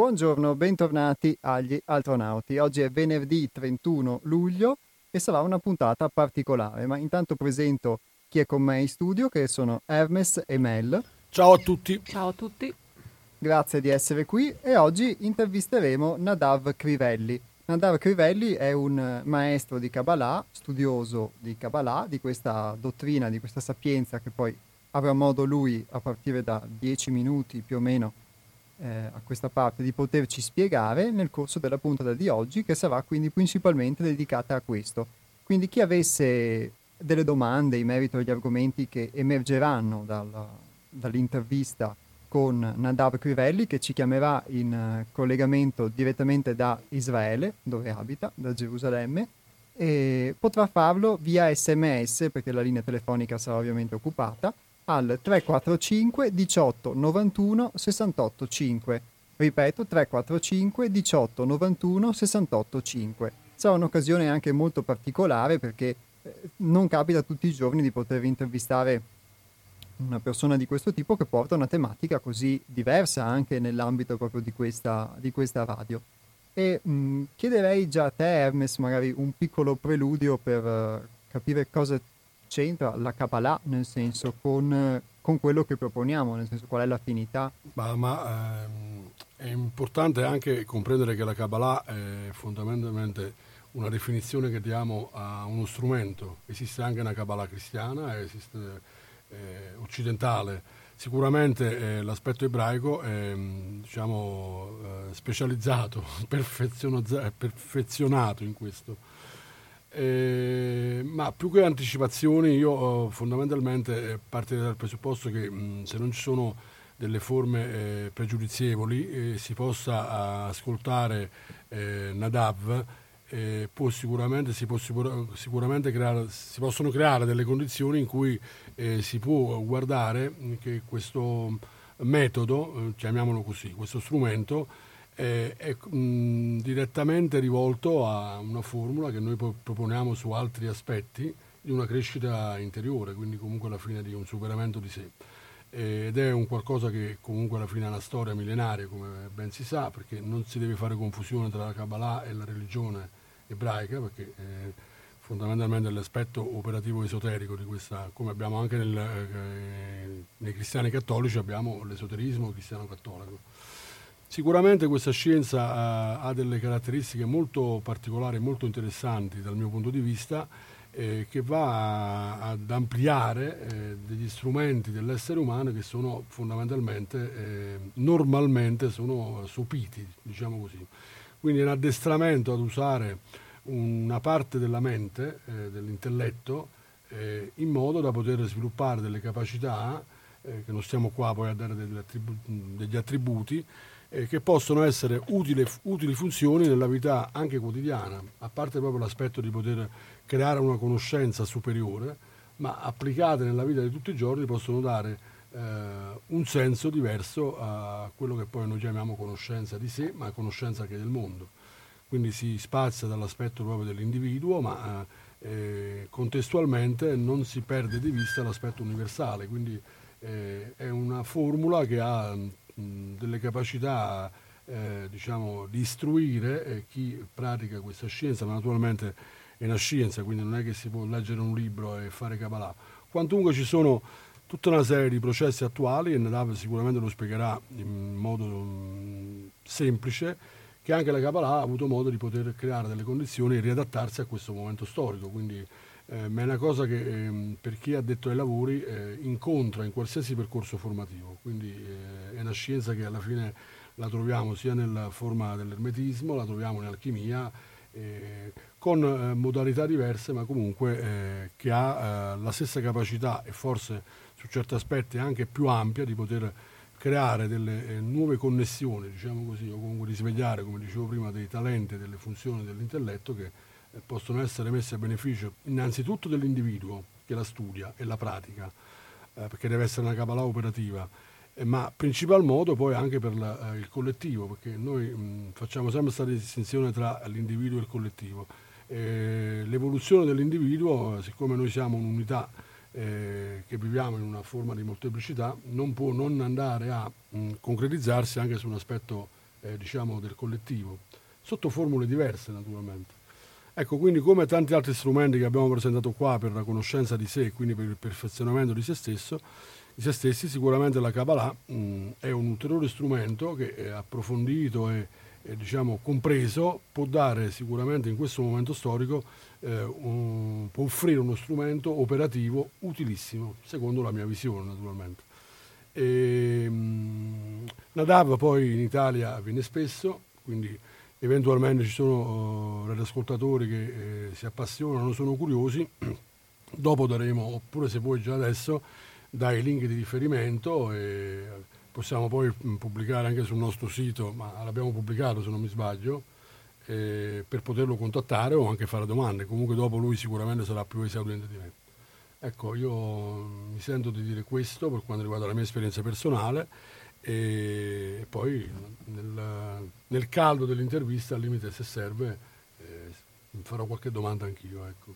Buongiorno, bentornati agli Altronauti. Oggi è venerdì 31 luglio e sarà una puntata particolare, ma intanto presento chi è con me in studio, che sono Hermes e Mel. Ciao a tutti. Ciao a tutti. Grazie di essere qui e oggi intervisteremo Nadav Crivelli. Nadav Crivelli è un maestro di Kabbalah, studioso di Kabbalah, di questa dottrina, di questa sapienza che poi avrà modo lui a partire da dieci minuti più o meno eh, a questa parte di poterci spiegare nel corso della puntata di oggi che sarà quindi principalmente dedicata a questo. Quindi chi avesse delle domande in merito agli argomenti che emergeranno dalla, dall'intervista con Nadav Crivelli che ci chiamerà in uh, collegamento direttamente da Israele, dove abita, da Gerusalemme, e potrà farlo via sms perché la linea telefonica sarà ovviamente occupata al 345 18 91 68 5. Ripeto 345 18 91 68 5. Sarà un'occasione anche molto particolare perché eh, non capita tutti i giorni di poter intervistare una persona di questo tipo che porta una tematica così diversa anche nell'ambito proprio di questa, di questa radio. E mh, chiederei già a te, Hermes, magari un piccolo preludio per uh, capire cosa c'entra la Kabbalah, nel senso, con, con, quello che proponiamo, nel senso, qual è l'affinità. Ma, ma ehm, è importante anche comprendere che la Kabbalah è fondamentalmente una definizione che diamo a uno strumento. Esiste anche una Kabbalah cristiana, esiste eh, occidentale. Sicuramente eh, l'aspetto ebraico è diciamo, eh, specializzato, perfezionato in questo. Eh, ma più che anticipazioni, io fondamentalmente partirei dal presupposto che mh, se non ci sono delle forme eh, pregiudizievoli eh, si possa ascoltare Nadav eh, sicuramente, si, può sicuramente creare, si possono creare delle condizioni in cui eh, si può guardare che questo metodo, eh, chiamiamolo così, questo strumento, eh, è mh, direttamente rivolto a una formula che noi proponiamo su altri aspetti di una crescita interiore, quindi comunque alla fine di un superamento di sé. Ed è un qualcosa che comunque alla fine è una storia millenaria, come ben si sa, perché non si deve fare confusione tra la Kabbalah e la religione ebraica, perché eh, fondamentalmente l'aspetto operativo esoterico di questa, come abbiamo anche nel, eh, nei cristiani cattolici, abbiamo l'esoterismo cristiano-cattolico. Sicuramente questa scienza uh, ha delle caratteristiche molto particolari, molto interessanti dal mio punto di vista, eh, che va ad ampliare eh, degli strumenti dell'essere umano che sono fondamentalmente, eh, normalmente sono sopiti, diciamo così. Quindi è un addestramento ad usare una parte della mente, eh, dell'intelletto, eh, in modo da poter sviluppare delle capacità, eh, che non stiamo qua poi a dare degli attributi, eh, che possono essere utili, utili funzioni nella vita anche quotidiana, a parte proprio l'aspetto di poter creare una conoscenza superiore, ma applicate nella vita di tutti i giorni possono dare eh, un senso diverso a quello che poi noi chiamiamo conoscenza di sé, ma conoscenza anche del mondo. Quindi si spazia dall'aspetto proprio dell'individuo, ma eh, contestualmente non si perde di vista l'aspetto universale. Quindi eh, è una formula che ha delle capacità eh, diciamo, di istruire eh, chi pratica questa scienza, ma naturalmente è una scienza, quindi non è che si può leggere un libro e fare Kabbalah. Quantunque ci sono tutta una serie di processi attuali e Nadav sicuramente lo spiegherà in modo semplice che anche la Kabbalah ha avuto modo di poter creare delle condizioni e riadattarsi a questo momento storico. Quindi eh, ma è una cosa che eh, per chi ha detto ai lavori eh, incontra in qualsiasi percorso formativo. Quindi eh, è una scienza che alla fine la troviamo sia nella forma dell'ermetismo, la troviamo in alchimia, con modalità diverse, ma comunque che ha la stessa capacità e forse su certi aspetti anche più ampia di poter creare delle nuove connessioni, diciamo così, o comunque risvegliare, come dicevo prima, dei talenti delle funzioni dell'intelletto che possono essere messe a beneficio innanzitutto dell'individuo che la studia e la pratica, eh, perché deve essere una capala operativa, eh, ma principal modo poi anche per la, eh, il collettivo, perché noi mh, facciamo sempre questa distinzione tra l'individuo e il collettivo. l'evoluzione dell'individuo, siccome noi siamo un'unità, eh, che viviamo in una forma di molteplicità non può non andare a mh, concretizzarsi anche su un aspetto eh, diciamo, del collettivo, sotto formule diverse naturalmente. Ecco, quindi come tanti altri strumenti che abbiamo presentato qua per la conoscenza di sé, quindi per il perfezionamento di se stesso, di se stessi, sicuramente la Kabbalah mh, è un ulteriore strumento che è approfondito e, e diciamo, compreso, può dare sicuramente in questo momento storico, eh, un, può offrire uno strumento operativo utilissimo, secondo la mia visione naturalmente. E, mh, Nadav poi in Italia avviene spesso, quindi eventualmente ci sono uh, radioascoltatori che eh, si appassionano, sono curiosi, dopo daremo, oppure se vuoi già adesso, dai link di riferimento e possiamo poi mm, pubblicare anche sul nostro sito, ma l'abbiamo pubblicato se non mi sbaglio, eh, per poterlo contattare o anche fare domande. Comunque dopo lui sicuramente sarà più esaudente di me. Ecco, io mi sento di dire questo per quanto riguarda la mia esperienza personale e poi nel, nel caldo dell'intervista, al limite se serve, eh, farò qualche domanda anch'io. Ecco.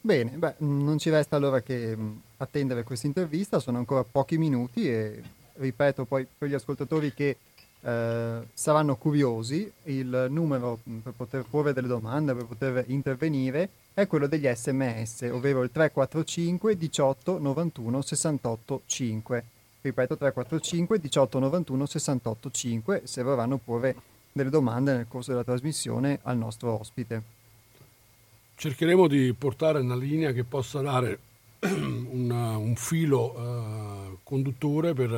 Bene, beh, non ci resta allora che attendere questa intervista, sono ancora pochi minuti e ripeto poi per gli ascoltatori che eh, saranno curiosi, il numero per poter porre delle domande, per poter intervenire è quello degli sms, ovvero il 345 18 91 68 5 ripeto 345 18 91 68 5 se vorranno porre delle domande nel corso della trasmissione al nostro ospite. Cercheremo di portare una linea che possa dare una, un filo uh, conduttore per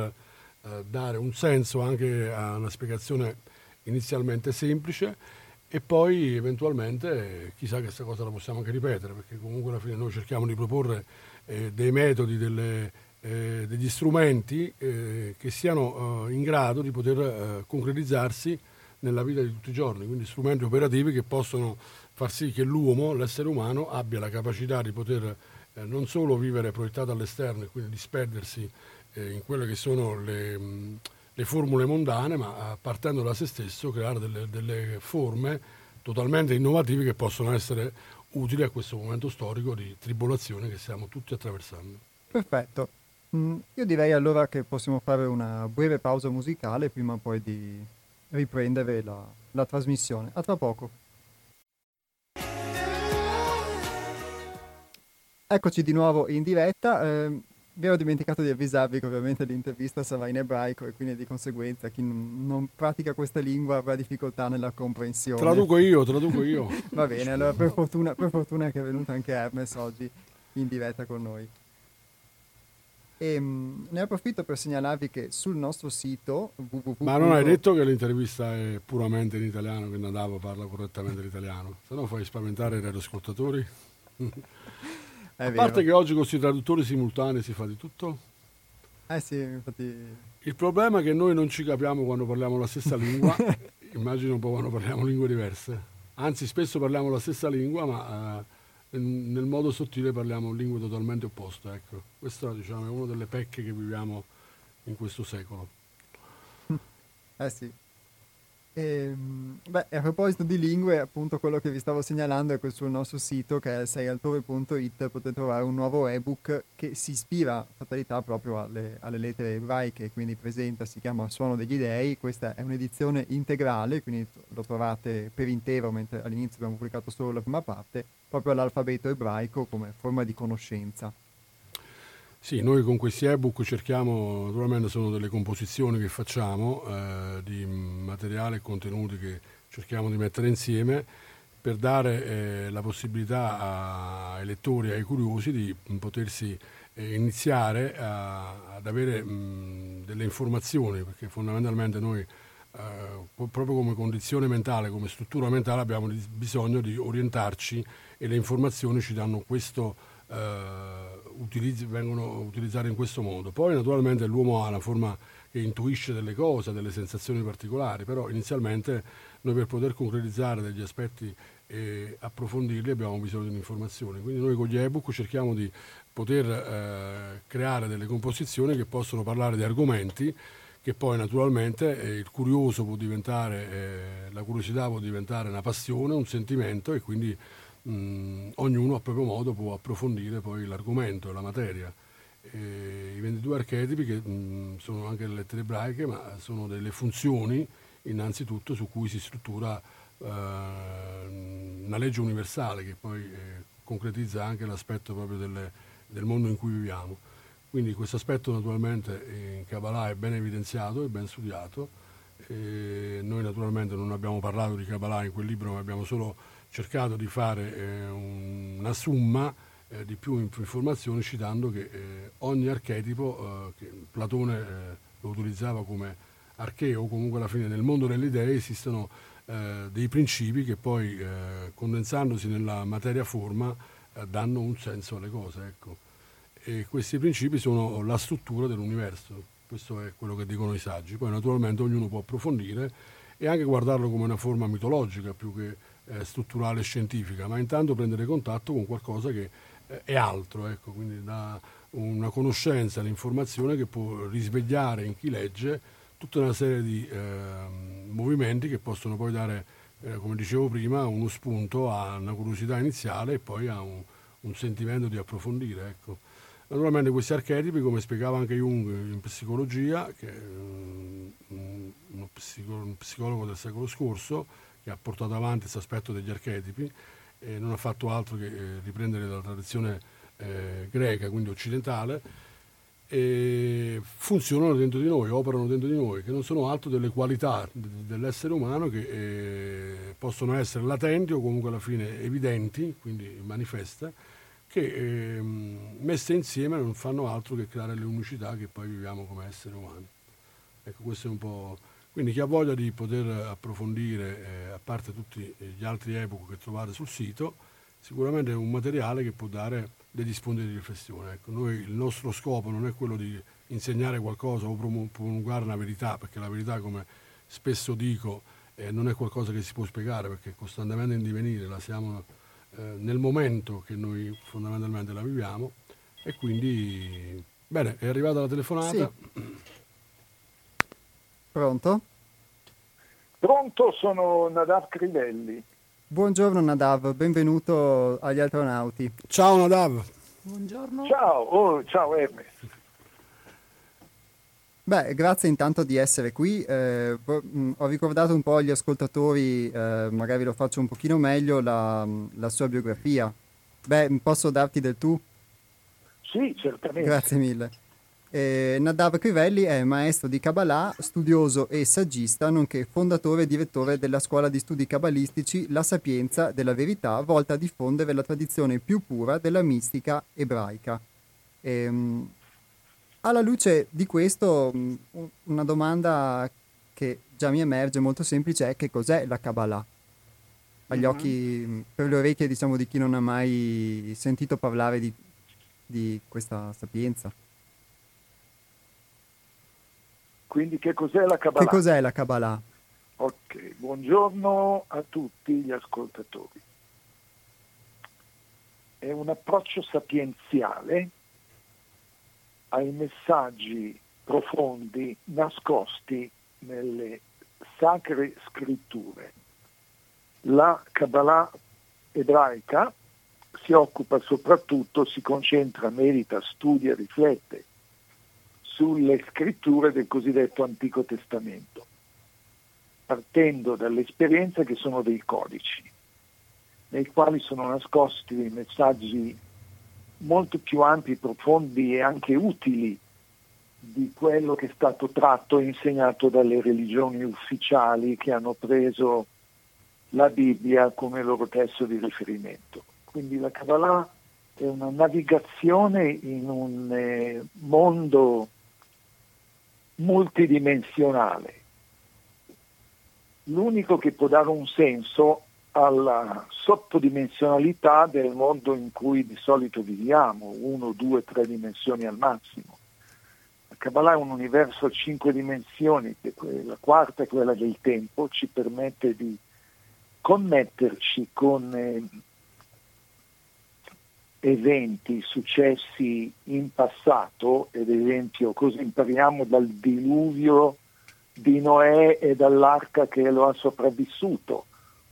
uh, dare un senso anche a una spiegazione inizialmente semplice e poi eventualmente chissà che questa cosa la possiamo anche ripetere perché comunque alla fine noi cerchiamo di proporre eh, dei metodi, delle, eh, degli strumenti eh, che siano eh, in grado di poter eh, concretizzarsi nella vita di tutti i giorni, quindi strumenti operativi che possono far sì che l'uomo, l'essere umano, abbia la capacità di poter eh, non solo vivere proiettato all'esterno e quindi disperdersi in quelle che sono le, mh, le, formule mondane, ma partendo da se stesso creare delle, delle forme totalmente innovative che possono essere utili a questo momento storico di tribolazione che stiamo tutti attraversando. Perfetto. Mm, io direi allora che possiamo fare una breve pausa musicale prima poi di riprendere la, la trasmissione. A tra poco. Eccoci di nuovo in diretta. Eh, vi ero dimenticato di avvisarvi che ovviamente l'intervista sarà in ebraico e quindi di conseguenza chi non, non pratica questa lingua avrà difficoltà nella comprensione. Traduco io, traduco io. Va bene, allora per fortuna, per fortuna che è venuto anche Hermes oggi in diretta con noi. E, mh, ne approfitto per segnalarvi che sul nostro sito www. Ma non hai detto che l'intervista è puramente in italiano, che Nadavo parla correttamente l'italiano? Se no fai spaventare i radioascoltatori. A vero. parte che oggi con questi traduttori simultanei si fa di tutto. Eh sì, infatti. Il problema è che noi non ci capiamo quando parliamo la stessa lingua, immagino un po' quando parliamo lingue diverse. Anzi, spesso parliamo la stessa lingua, ma eh, nel modo sottile parliamo lingue totalmente opposte. Ecco. Questa diciamo, è una delle pecche che viviamo in questo secolo. Eh sì. E, ehm, beh, a proposito di lingue, appunto quello che vi stavo segnalando è che sul nostro sito che è seialtore.it potete trovare un nuovo ebook che si ispira fatalità proprio alle, alle lettere ebraiche, quindi presenta, si chiama Suono degli Dei, questa è un'edizione integrale, quindi lo trovate per intero, mentre all'inizio abbiamo pubblicato solo la prima parte, proprio l'alfabeto ebraico come forma di conoscenza. Sì, noi con questi ebook cerchiamo, naturalmente sono delle composizioni che facciamo eh, di materiale e contenuti che cerchiamo di mettere insieme per dare eh, la possibilità ai lettori ai curiosi di potersi eh, iniziare a, ad avere mh, delle informazioni, perché fondamentalmente noi eh, proprio come condizione mentale, come struttura mentale abbiamo bisogno di orientarci e le informazioni ci danno questo utilizzi, vengono utilizzate in questo modo. Poi naturalmente l'uomo ha una forma che intuisce delle cose, delle sensazioni particolari, però inizialmente noi per poter concretizzare degli aspetti e approfondirli abbiamo bisogno di informazioni. Quindi noi con gli ebook cerchiamo di poter eh, creare delle composizioni che possono parlare di argomenti che poi naturalmente eh, il curioso può diventare, eh, la curiosità può diventare una passione, un sentimento e quindi mh, ognuno a proprio modo può approfondire poi l'argomento e la materia Eh, I 22 archetipi, che mh, sono anche le lettere ebraiche, ma sono delle funzioni innanzitutto su cui si struttura eh, una legge universale che poi eh, concretizza anche l'aspetto proprio delle, del mondo in cui viviamo. Quindi questo aspetto naturalmente in Kabbalah è ben evidenziato e ben studiato. E noi naturalmente non abbiamo parlato di Kabbalah in quel libro, ma abbiamo solo cercato di fare eh, una somma eh, di più informazioni citando che eh, ogni archetipo, eh, che Platone eh, lo utilizzava come archeo, comunque alla fine nel mondo delle idee esistono eh, dei principi che poi condensandosi nella materia forma danno un senso alle cose. Ecco. E questi principi sono la struttura dell'universo, questo è quello che dicono i saggi. Poi naturalmente ognuno può approfondire e anche guardarlo come una forma mitologica più che eh, strutturale e scientifica, ma intanto prendere contatto con qualcosa che eh, è altro, ecco, quindi da una conoscenza, l'informazione che può risvegliare in chi legge tutta una serie di eh, movimenti che possono poi dare, eh, come dicevo prima, uno spunto a una curiosità iniziale e poi a un, un sentimento di approfondire. Ecco. Naturalmente questi archetipi, come spiegava anche Jung in psicologia, che è uno psicologo del secolo scorso, che ha portato avanti questo aspetto degli archetipi, e non ha fatto altro che eh, riprendere dalla tradizione eh, greca, quindi occidentale, funzionano dentro di noi, operano dentro di noi, che non sono altro delle qualità dell'essere umano che eh, possono essere latenti o comunque alla fine evidenti, quindi manifeste, che eh, messe insieme non fanno altro che creare le unicità che poi viviamo come esseri umani. Ecco, questo è un po'... Quindi chi ha voglia di poter approfondire, eh, a parte tutti gli altri epoch che trovate sul sito, sicuramente è un materiale che può dare degli spunti di riflessione. Ecco, noi, il nostro scopo non è quello di insegnare qualcosa o promulgare una verità, perché la verità, come spesso dico, eh, non è qualcosa che si può spiegare, perché è costantemente in divenire, la siamo eh, nel momento che noi fondamentalmente la viviamo e quindi bene, è arrivata la telefonata. Sì. Pronto? Pronto, sono Nadav Crivelli. Buongiorno Nadav, benvenuto agli astronauti. Ciao Nadav. Buongiorno. Ciao, oh, ciao Hermes. Beh, grazie intanto di essere qui. Eh, mm, ho ricordato un po' agli ascoltatori, eh, magari lo faccio un pochino meglio, la, la, sua biografia. Beh, posso darti del tu? Sì, certamente. Grazie mille. Eh, Nadav Crivelli è maestro di Kabbalah, studioso e saggista, nonché fondatore e direttore della scuola di studi cabalistici La Sapienza della Verità, volta a diffondere la tradizione più pura della mistica ebraica. Ehm, alla luce di questo, mm, una domanda che già mi emerge molto semplice è che cos'è la Kabbalah? Agli uh-huh. occhi, mm, per le orecchie diciamo di chi non ha mai sentito parlare di, di questa sapienza. Quindi che cos'è la Kabbalah? Che cos'è la Kabbalah? Ok, buongiorno a tutti gli ascoltatori. È un approccio sapienziale ai messaggi profondi nascosti nelle sacre scritture. La Kabbalah ebraica si occupa soprattutto, si concentra, merita, studia, riflette sulle scritture del cosiddetto Antico Testamento, partendo dall'esperienza che sono dei codici, nei quali sono nascosti dei messaggi molto più ampi, profondi e anche utili di quello che è stato tratto e insegnato dalle religioni ufficiali che hanno preso la Bibbia come loro testo di riferimento. Quindi la Kabbalah è una navigazione in un eh, mondo multidimensionale. L'unico che può dare un senso alla sottodimensionalità del mondo in cui di solito viviamo, uno, due, tre dimensioni al massimo. La Kabbalah è un universo a cinque dimensioni, la quarta è quella del tempo, ci permette di connetterci con eh, eventi, successi in passato, ad esempio cosa impariamo dal diluvio di Noè e dall'arca che lo ha sopravvissuto,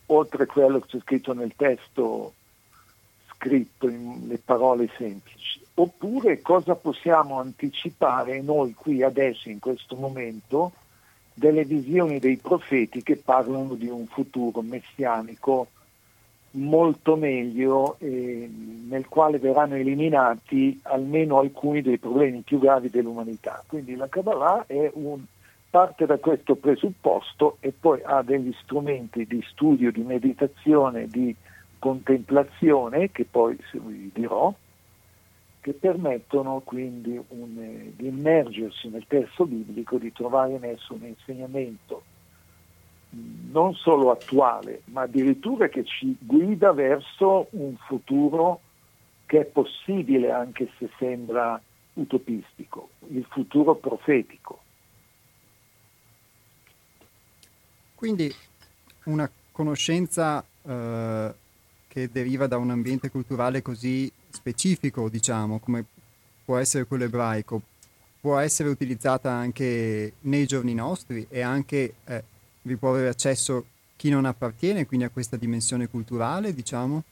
oltre a quello che c'è scritto nel testo scritto in le parole semplici. oppure cosa possiamo anticipare noi qui adesso in questo momento delle visioni dei profeti che parlano di un futuro messianico molto meglio eh, nel quale verranno eliminati almeno alcuni dei problemi più gravi dell'umanità. Quindi la Kabbalah un, parte da questo presupposto e poi ha degli strumenti di studio, di meditazione, di contemplazione, che poi vi dirò, che permettono quindi un, eh, di immergersi nel testo biblico, di trovare in esso un insegnamento non solo attuale, ma addirittura che ci guida verso un futuro che è possibile anche se sembra utopistico, il futuro profetico. Quindi una conoscenza eh, che deriva da un ambiente culturale così specifico, diciamo, come può essere quello ebraico, può essere utilizzata anche nei giorni nostri e anche eh, vi può avere accesso chi non appartiene quindi a questa dimensione culturale, diciamo?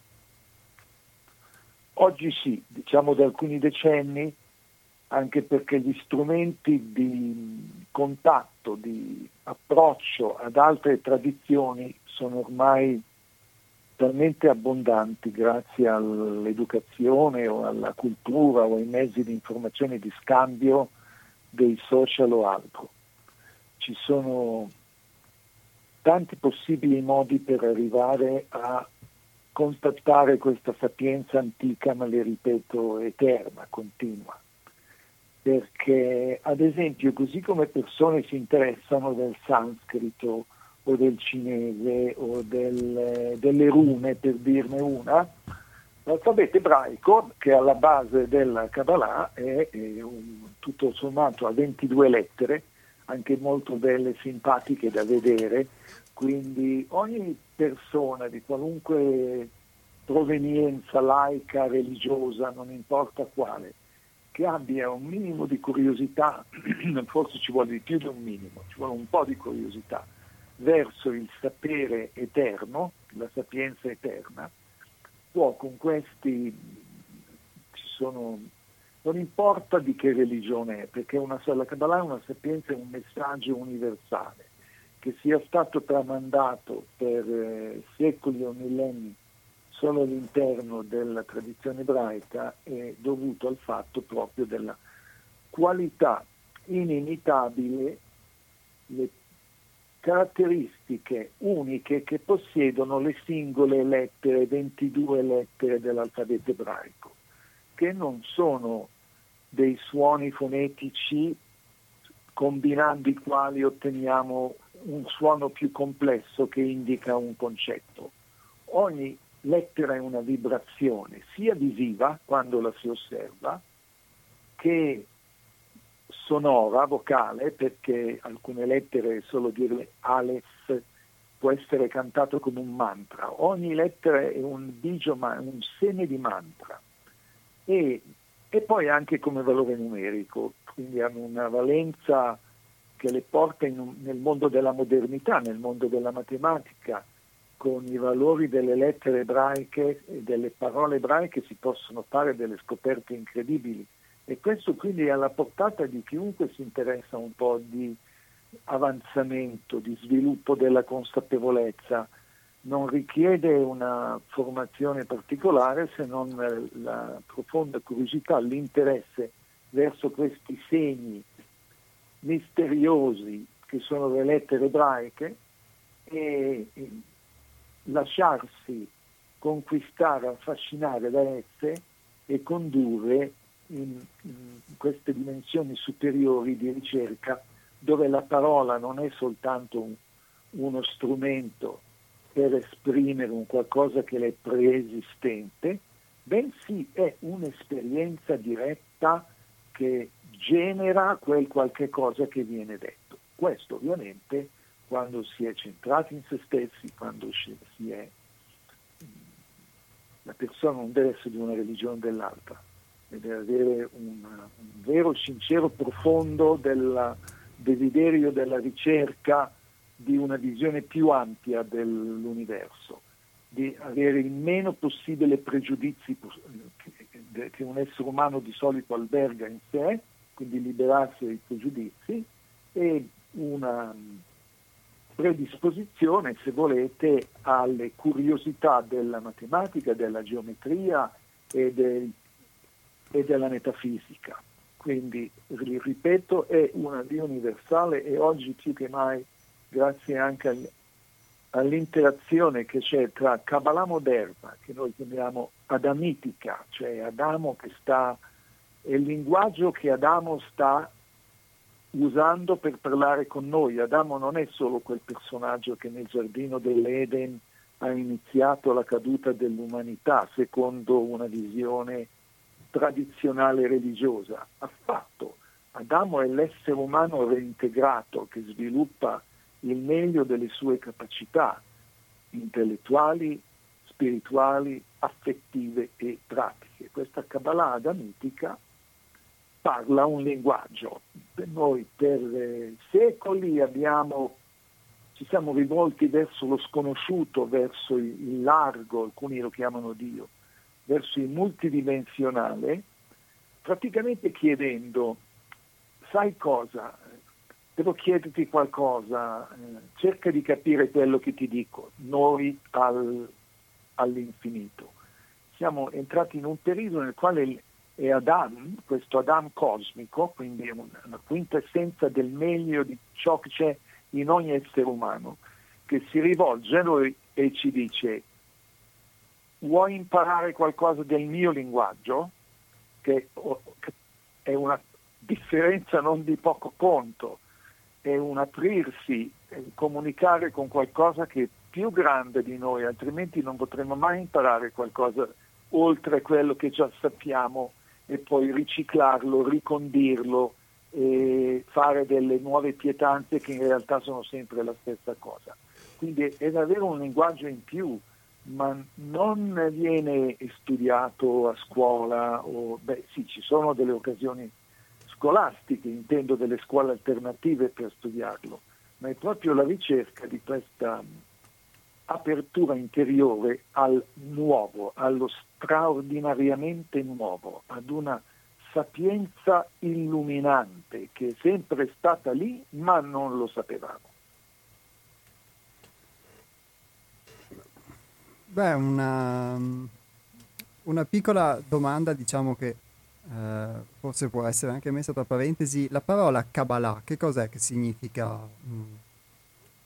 Oggi sì, diciamo da alcuni decenni, anche perché gli strumenti di contatto, di approccio ad altre tradizioni sono ormai talmente abbondanti grazie all'educazione o alla cultura o ai mezzi di informazione di scambio dei social o altro. Ci sono tanti possibili modi per arrivare a contattare questa sapienza antica, ma le ripeto, eterna, continua. Perché, ad esempio, così come persone si interessano del sanscrito o del cinese o del, delle rune, per dirne una, l'alfabeto ebraico, che alla base della Kabbalah è, è un, tutto sommato a 22 lettere, anche molto belle, simpatiche da vedere, quindi ogni persona di qualunque provenienza laica, religiosa, non importa quale, che abbia un minimo di curiosità, forse ci vuole di più di un minimo, ci vuole un po' di curiosità verso il sapere eterno, la sapienza eterna, può con questi, ci sono non importa di che religione è, perché una, la Kabbalah è una sapienza, è un messaggio universale, che sia stato tramandato per eh, secoli o millenni solo all'interno della tradizione ebraica è dovuto al fatto proprio della qualità inimitabile, le caratteristiche uniche che possiedono le singole lettere, 22 lettere dell'alfabeto ebraico, che non sono dei suoni fonetici combinando i quali otteniamo un suono più complesso che indica un concetto. Ogni lettera è una vibrazione, sia visiva quando la si osserva, che sonora, vocale, perché alcune lettere, solo dirle Aleph, può essere cantato come un mantra. Ogni lettera è un digio, un seme di mantra. E e poi anche come valore numerico, quindi hanno una valenza che le porta un, nel mondo della modernità, nel mondo della matematica, con i valori delle lettere ebraiche e delle parole ebraiche si possono fare delle scoperte incredibili. E questo quindi è alla portata di chiunque si interessa un po' di avanzamento, di sviluppo della consapevolezza non richiede una formazione particolare se non la profonda curiosità, l'interesse verso questi segni misteriosi che sono le lettere ebraiche e lasciarsi conquistare, affascinare da esse e condurre in, in queste dimensioni superiori di ricerca dove la parola non è soltanto un, uno strumento per esprimere un qualcosa che è preesistente, bensì è un'esperienza diretta che genera quel qualche cosa che viene detto. Questo ovviamente quando si è centrati in se stessi, quando si è la persona non deve essere di una religione o dell'altra, deve avere un, un vero, sincero, profondo del desiderio della ricerca di una visione più ampia dell'universo, di avere il meno possibile pregiudizi che un essere umano di solito alberga in sé, quindi liberarsi dai pregiudizi, e una predisposizione, se volete, alle curiosità della matematica, della geometria e, del, e della metafisica. Quindi, ripeto, è una Dio universale e oggi più che mai, grazie anche all'interazione che c'è tra Kabbalah moderna, che noi chiamiamo adamitica, cioè Adamo che sta, è il linguaggio che Adamo sta usando per parlare con noi. Adamo non è solo quel personaggio che nel giardino dell'Eden ha iniziato la caduta dell'umanità secondo una visione tradizionale religiosa, affatto. Adamo è l'essere umano reintegrato che sviluppa il meglio delle sue capacità intellettuali, spirituali, affettive e pratiche. Questa Kabbalah adamitica parla un linguaggio. Noi per eh, secoli abbiamo, ci siamo rivolti verso lo sconosciuto, verso il largo, alcuni lo chiamano Dio, verso il multidimensionale, praticamente chiedendo, sai cosa, devo chiederti qualcosa, eh, cerca di capire quello che ti dico, noi al, all'infinito. Siamo entrati in un periodo nel quale e Adam, questo Adam cosmico, quindi una quintessenza del meglio di ciò che c'è in ogni essere umano, che si rivolge a noi e ci dice vuoi imparare qualcosa del mio linguaggio, che è una differenza non di poco conto, è un aprirsi, è un comunicare con qualcosa che è più grande di noi, altrimenti non potremo mai imparare qualcosa oltre quello che già sappiamo e poi riciclarlo, ricondirlo e fare delle nuove pietanze che in realtà sono sempre la stessa cosa. Quindi è davvero un linguaggio in più, ma non viene studiato a scuola o beh sì, ci sono delle occasioni scolastiche, intendo delle scuole alternative per studiarlo, ma è proprio la ricerca di questa apertura interiore al nuovo, allo straordinariamente nuovo, ad una sapienza illuminante che è sempre stata lì ma non lo sapevamo. Beh, una, una piccola domanda, diciamo che eh, forse può essere anche messa tra parentesi. La parola Kabbalah, che cos'è che significa? Mh, mm,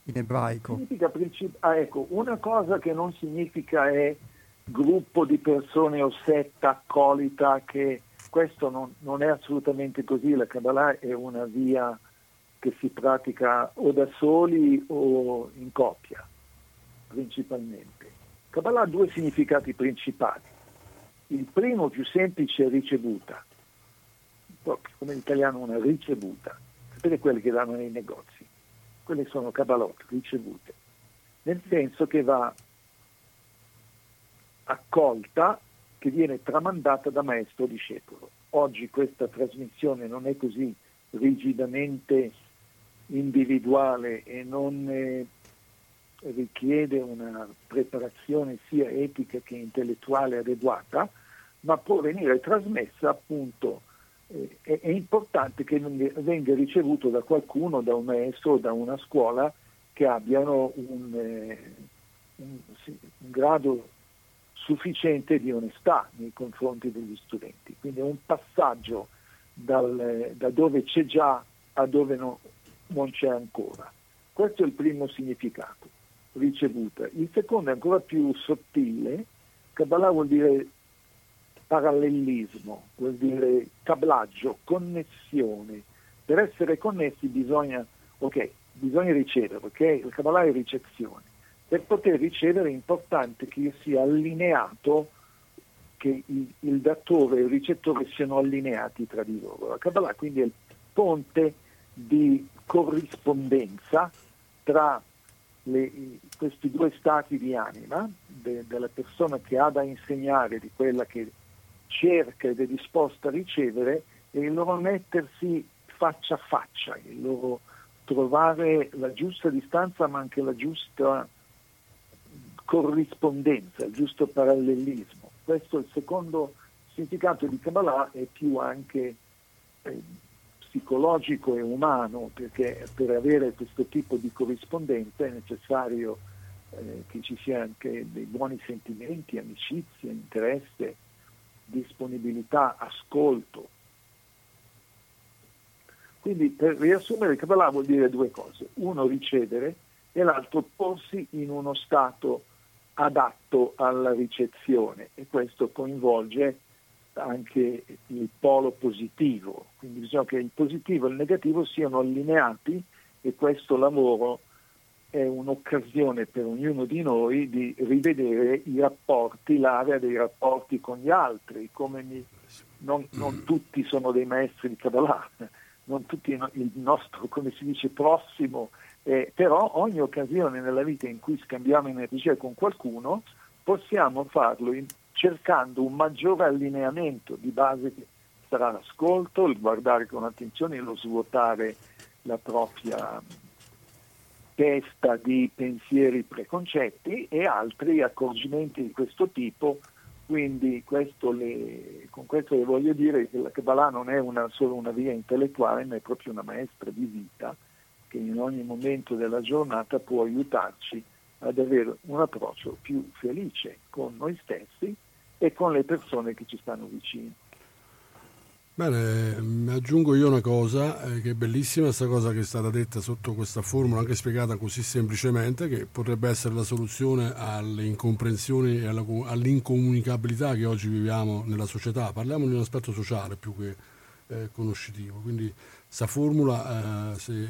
in ebraico? Significa princip- ah, ecco, una cosa che non significa è gruppo di persone o setta accolita, che questo non, non è assolutamente così, la Kabbalah è una via che si pratica o da soli o in coppia, principalmente. Kabbalah ha due significati principali. Il primo, più semplice, è ricevuta, come in italiano una ricevuta, sapete quelle che danno nei negozi? Quelle sono cabalot ricevute, nel senso che va accolta, che viene tramandata da maestro discepolo. Oggi questa trasmissione non è così rigidamente individuale e non eh, richiede una preparazione sia etica che intellettuale adeguata, ma può venire trasmessa appunto eh, è, è, importante che venga ricevuto da qualcuno, da un maestro, da una scuola che abbiano un, eh, un, un grado sufficiente di onestà nei confronti degli studenti. Quindi è un passaggio dal, da dove c'è già a dove no, non c'è ancora. Questo è il primo significato, ricevuta. Il secondo è ancora più sottile. Kabbalah vuol dire parallelismo, vuol dire cablaggio, connessione. Per essere connessi bisogna, okay, bisogna ricevere, ok? Il Kabbalah è ricezione. Per poter ricevere è importante che io sia allineato, che il, il datore e il ricettore siano allineati tra di loro. La Kabbalah quindi è il ponte di corrispondenza tra le, questi due stati di anima de, della persona che ha da insegnare, di quella che cerca ed è disposta a ricevere e il loro mettersi faccia a faccia, il loro trovare la giusta distanza ma anche la giusta corrispondenza, il giusto parallelismo. Questo è il secondo significato di Kabbalah è più anche eh, psicologico e umano, perché per avere questo tipo di corrispondenza è necessario eh, che ci sia anche dei buoni sentimenti, amicizia, interesse, disponibilità, ascolto. Quindi per riassumere Kabbalah vuol dire due cose, uno ricevere e l'altro porsi in uno stato adatto alla ricezione. E questo coinvolge anche il polo positivo, quindi bisogna che il positivo e il negativo siano allineati e questo lavoro è un'occasione per ognuno di noi di rivedere i rapporti, l'area dei rapporti con gli altri, come mi, non, non, tutti sono dei maestri di Kabbalah, non tutti il nostro, come si dice, prossimo, eh, però ogni occasione nella vita in cui scambiamo energia con qualcuno possiamo farlo in, cercando un maggiore allineamento di base che sarà l'ascolto, il guardare con attenzione, lo svuotare la propria testa di pensieri preconcetti e altri accorgimenti di questo tipo. Quindi questo le, con questo le voglio dire che la Kabbalah non è una, solo una via intellettuale, ma è proprio una maestra di vita che in ogni momento della giornata può aiutarci ad avere un approccio più felice con noi stessi e con le persone che ci stanno vicino. Bene, aggiungo io una cosa, eh, che è bellissima questa cosa che è stata detta sotto questa formula, anche spiegata così semplicemente, che potrebbe essere la soluzione alle incomprensioni e alla, all'incomunicabilità che oggi viviamo nella società. Parliamo di un aspetto sociale più che eh, conoscitivo, quindi questa formula, eh, se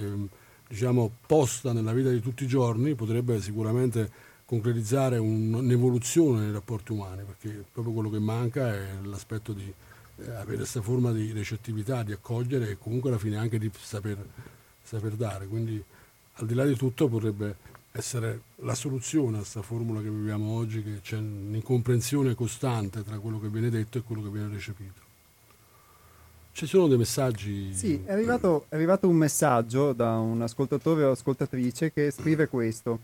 diciamo, posta nella vita di tutti i giorni, potrebbe sicuramente concretizzare un, un'evoluzione nei rapporti umani, perché proprio quello che manca è l'aspetto di avere questa forma di recettività, di accogliere e comunque alla fine anche di saper, saper dare. Quindi al di là di tutto potrebbe essere la soluzione a questa formula che viviamo oggi, che c'è un'incomprensione costante tra quello che viene detto e quello che viene recepito. Ci sono dei messaggi? Sì, è arrivato, è arrivato un messaggio da un ascoltatore o ascoltatrice che scrive questo.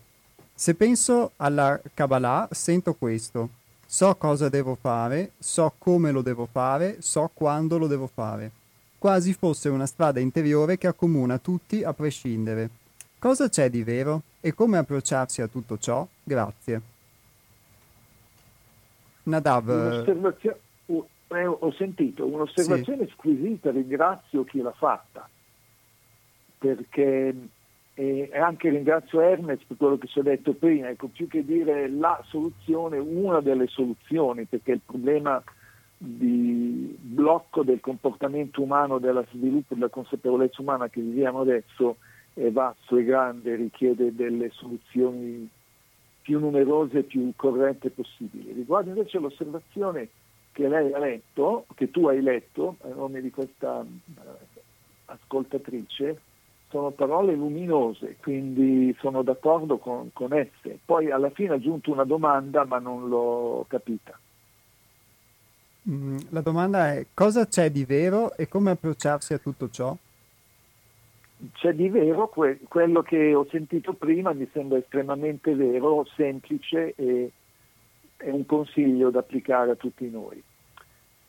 Se penso alla Kabbalah, sento questo. So cosa devo fare, so come lo devo fare, so quando lo devo fare. Quasi fosse una strada interiore che accomuna tutti a prescindere. Cosa c'è di vero e come approcciarsi a tutto ciò? Grazie. Nadav. Un'osservazione, eh, ho sentito un'osservazione sì. squisita, ringrazio chi l'ha fatta, perché e anche ringrazio Ernest per quello che si è detto prima, ecco, più che dire la soluzione, una delle soluzioni, perché il problema di blocco del comportamento umano, dello sviluppo della consapevolezza umana che viviamo adesso è vasto e grande, richiede delle soluzioni più numerose e più corrette possibili. Riguardo invece l'osservazione che lei ha letto, che tu hai letto, a nome di questa uh, ascoltatrice, sono parole luminose, quindi sono d'accordo con, con esse. Poi alla fine ha aggiunto una domanda, ma non l'ho capita. Mm, la domanda è cosa c'è di vero e come approcciarsi a tutto ciò? C'è di vero que- quello che ho sentito prima, mi sembra estremamente vero, semplice e è un consiglio da applicare a tutti noi.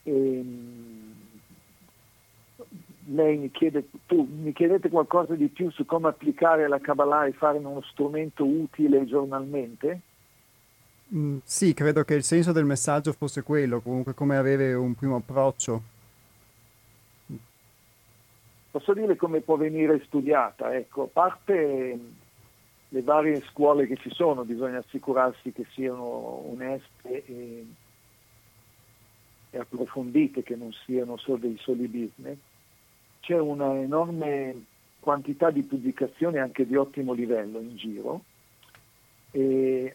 E, ehm, lei mi chiede, tu mi chiedete qualcosa di più su come applicare la Kabbalah e farne uno strumento utile giornalmente? Mm, sì, credo che il senso del messaggio fosse quello, comunque come avere un primo approccio. Posso dire come può venire studiata, ecco, a parte le varie scuole che ci sono, bisogna assicurarsi che siano oneste e, e approfondite, che non siano solo dei soli business c'è una enorme quantità di pubblicazioni anche di ottimo livello in giro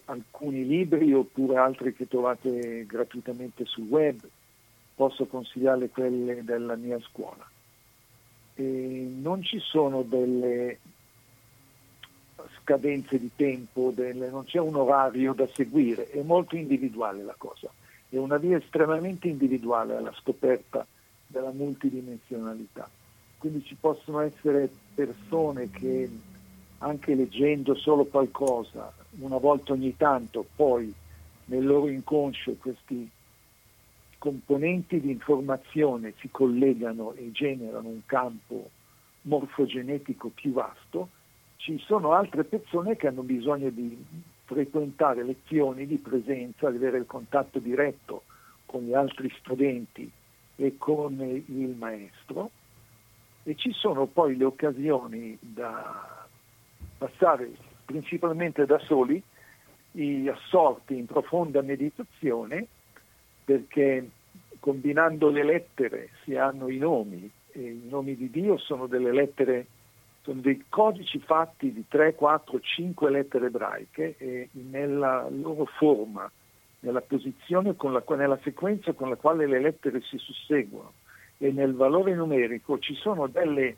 alcuni libri oppure altri che trovate gratuitamente sul web, posso consigliare quelle della mia scuola. E non ci sono delle scadenze di tempo, delle, non c'è un orario da seguire, è molto individuale la cosa, è una via estremamente individuale alla scoperta della multidimensionalità quindi ci possono essere persone che anche leggendo solo qualcosa, una volta ogni tanto, poi nel loro inconscio questi componenti di informazione si collegano e generano un campo morfogenetico più vasto, ci sono altre persone che hanno bisogno di frequentare lezioni di presenza, di avere il contatto diretto con gli altri studenti e con il maestro e ci sono poi le occasioni da passare principalmente da soli, assorti in profonda meditazione, perché combinando le lettere si hanno i nomi, e i nomi di Dio sono delle lettere, sono dei codici fatti di 3, 4, 5 lettere ebraiche e nella loro forma, nella posizione, la, nella sequenza con la quale le lettere si susseguono e nel valore numerico ci sono delle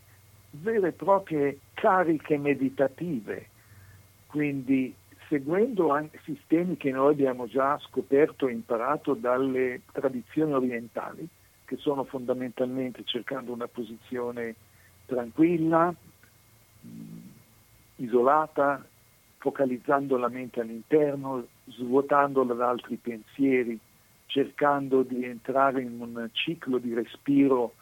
vere e proprie cariche meditative, quindi seguendo anche sistemi che noi abbiamo già scoperto e imparato dalle tradizioni orientali, che sono fondamentalmente cercando una posizione tranquilla, isolata, focalizzando la mente all'interno, svuotandola da altri pensieri, cercando di entrare in un ciclo di respiro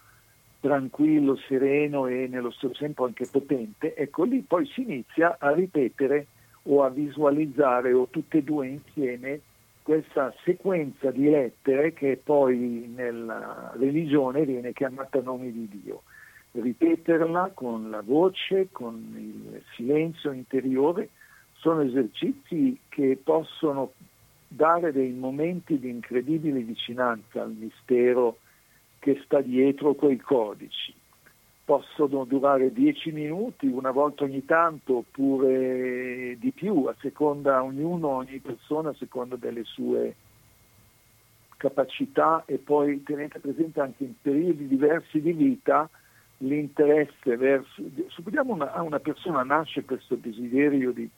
tranquillo, sereno e nello stesso tempo anche potente, ecco lì poi si inizia a ripetere o a visualizzare o tutte e due insieme questa sequenza di lettere che poi nella religione viene chiamata nome di Dio. Ripeterla con la voce, con il silenzio interiore, sono esercizi che possono dare dei momenti di incredibile vicinanza al mistero che sta dietro quei codici. Possono durare dieci minuti, una volta ogni tanto, oppure di più, a seconda ognuno, ogni persona, a seconda delle sue capacità e poi tenete presente anche in periodi diversi di vita l'interesse verso... Supponiamo una, una persona nasce questo desiderio di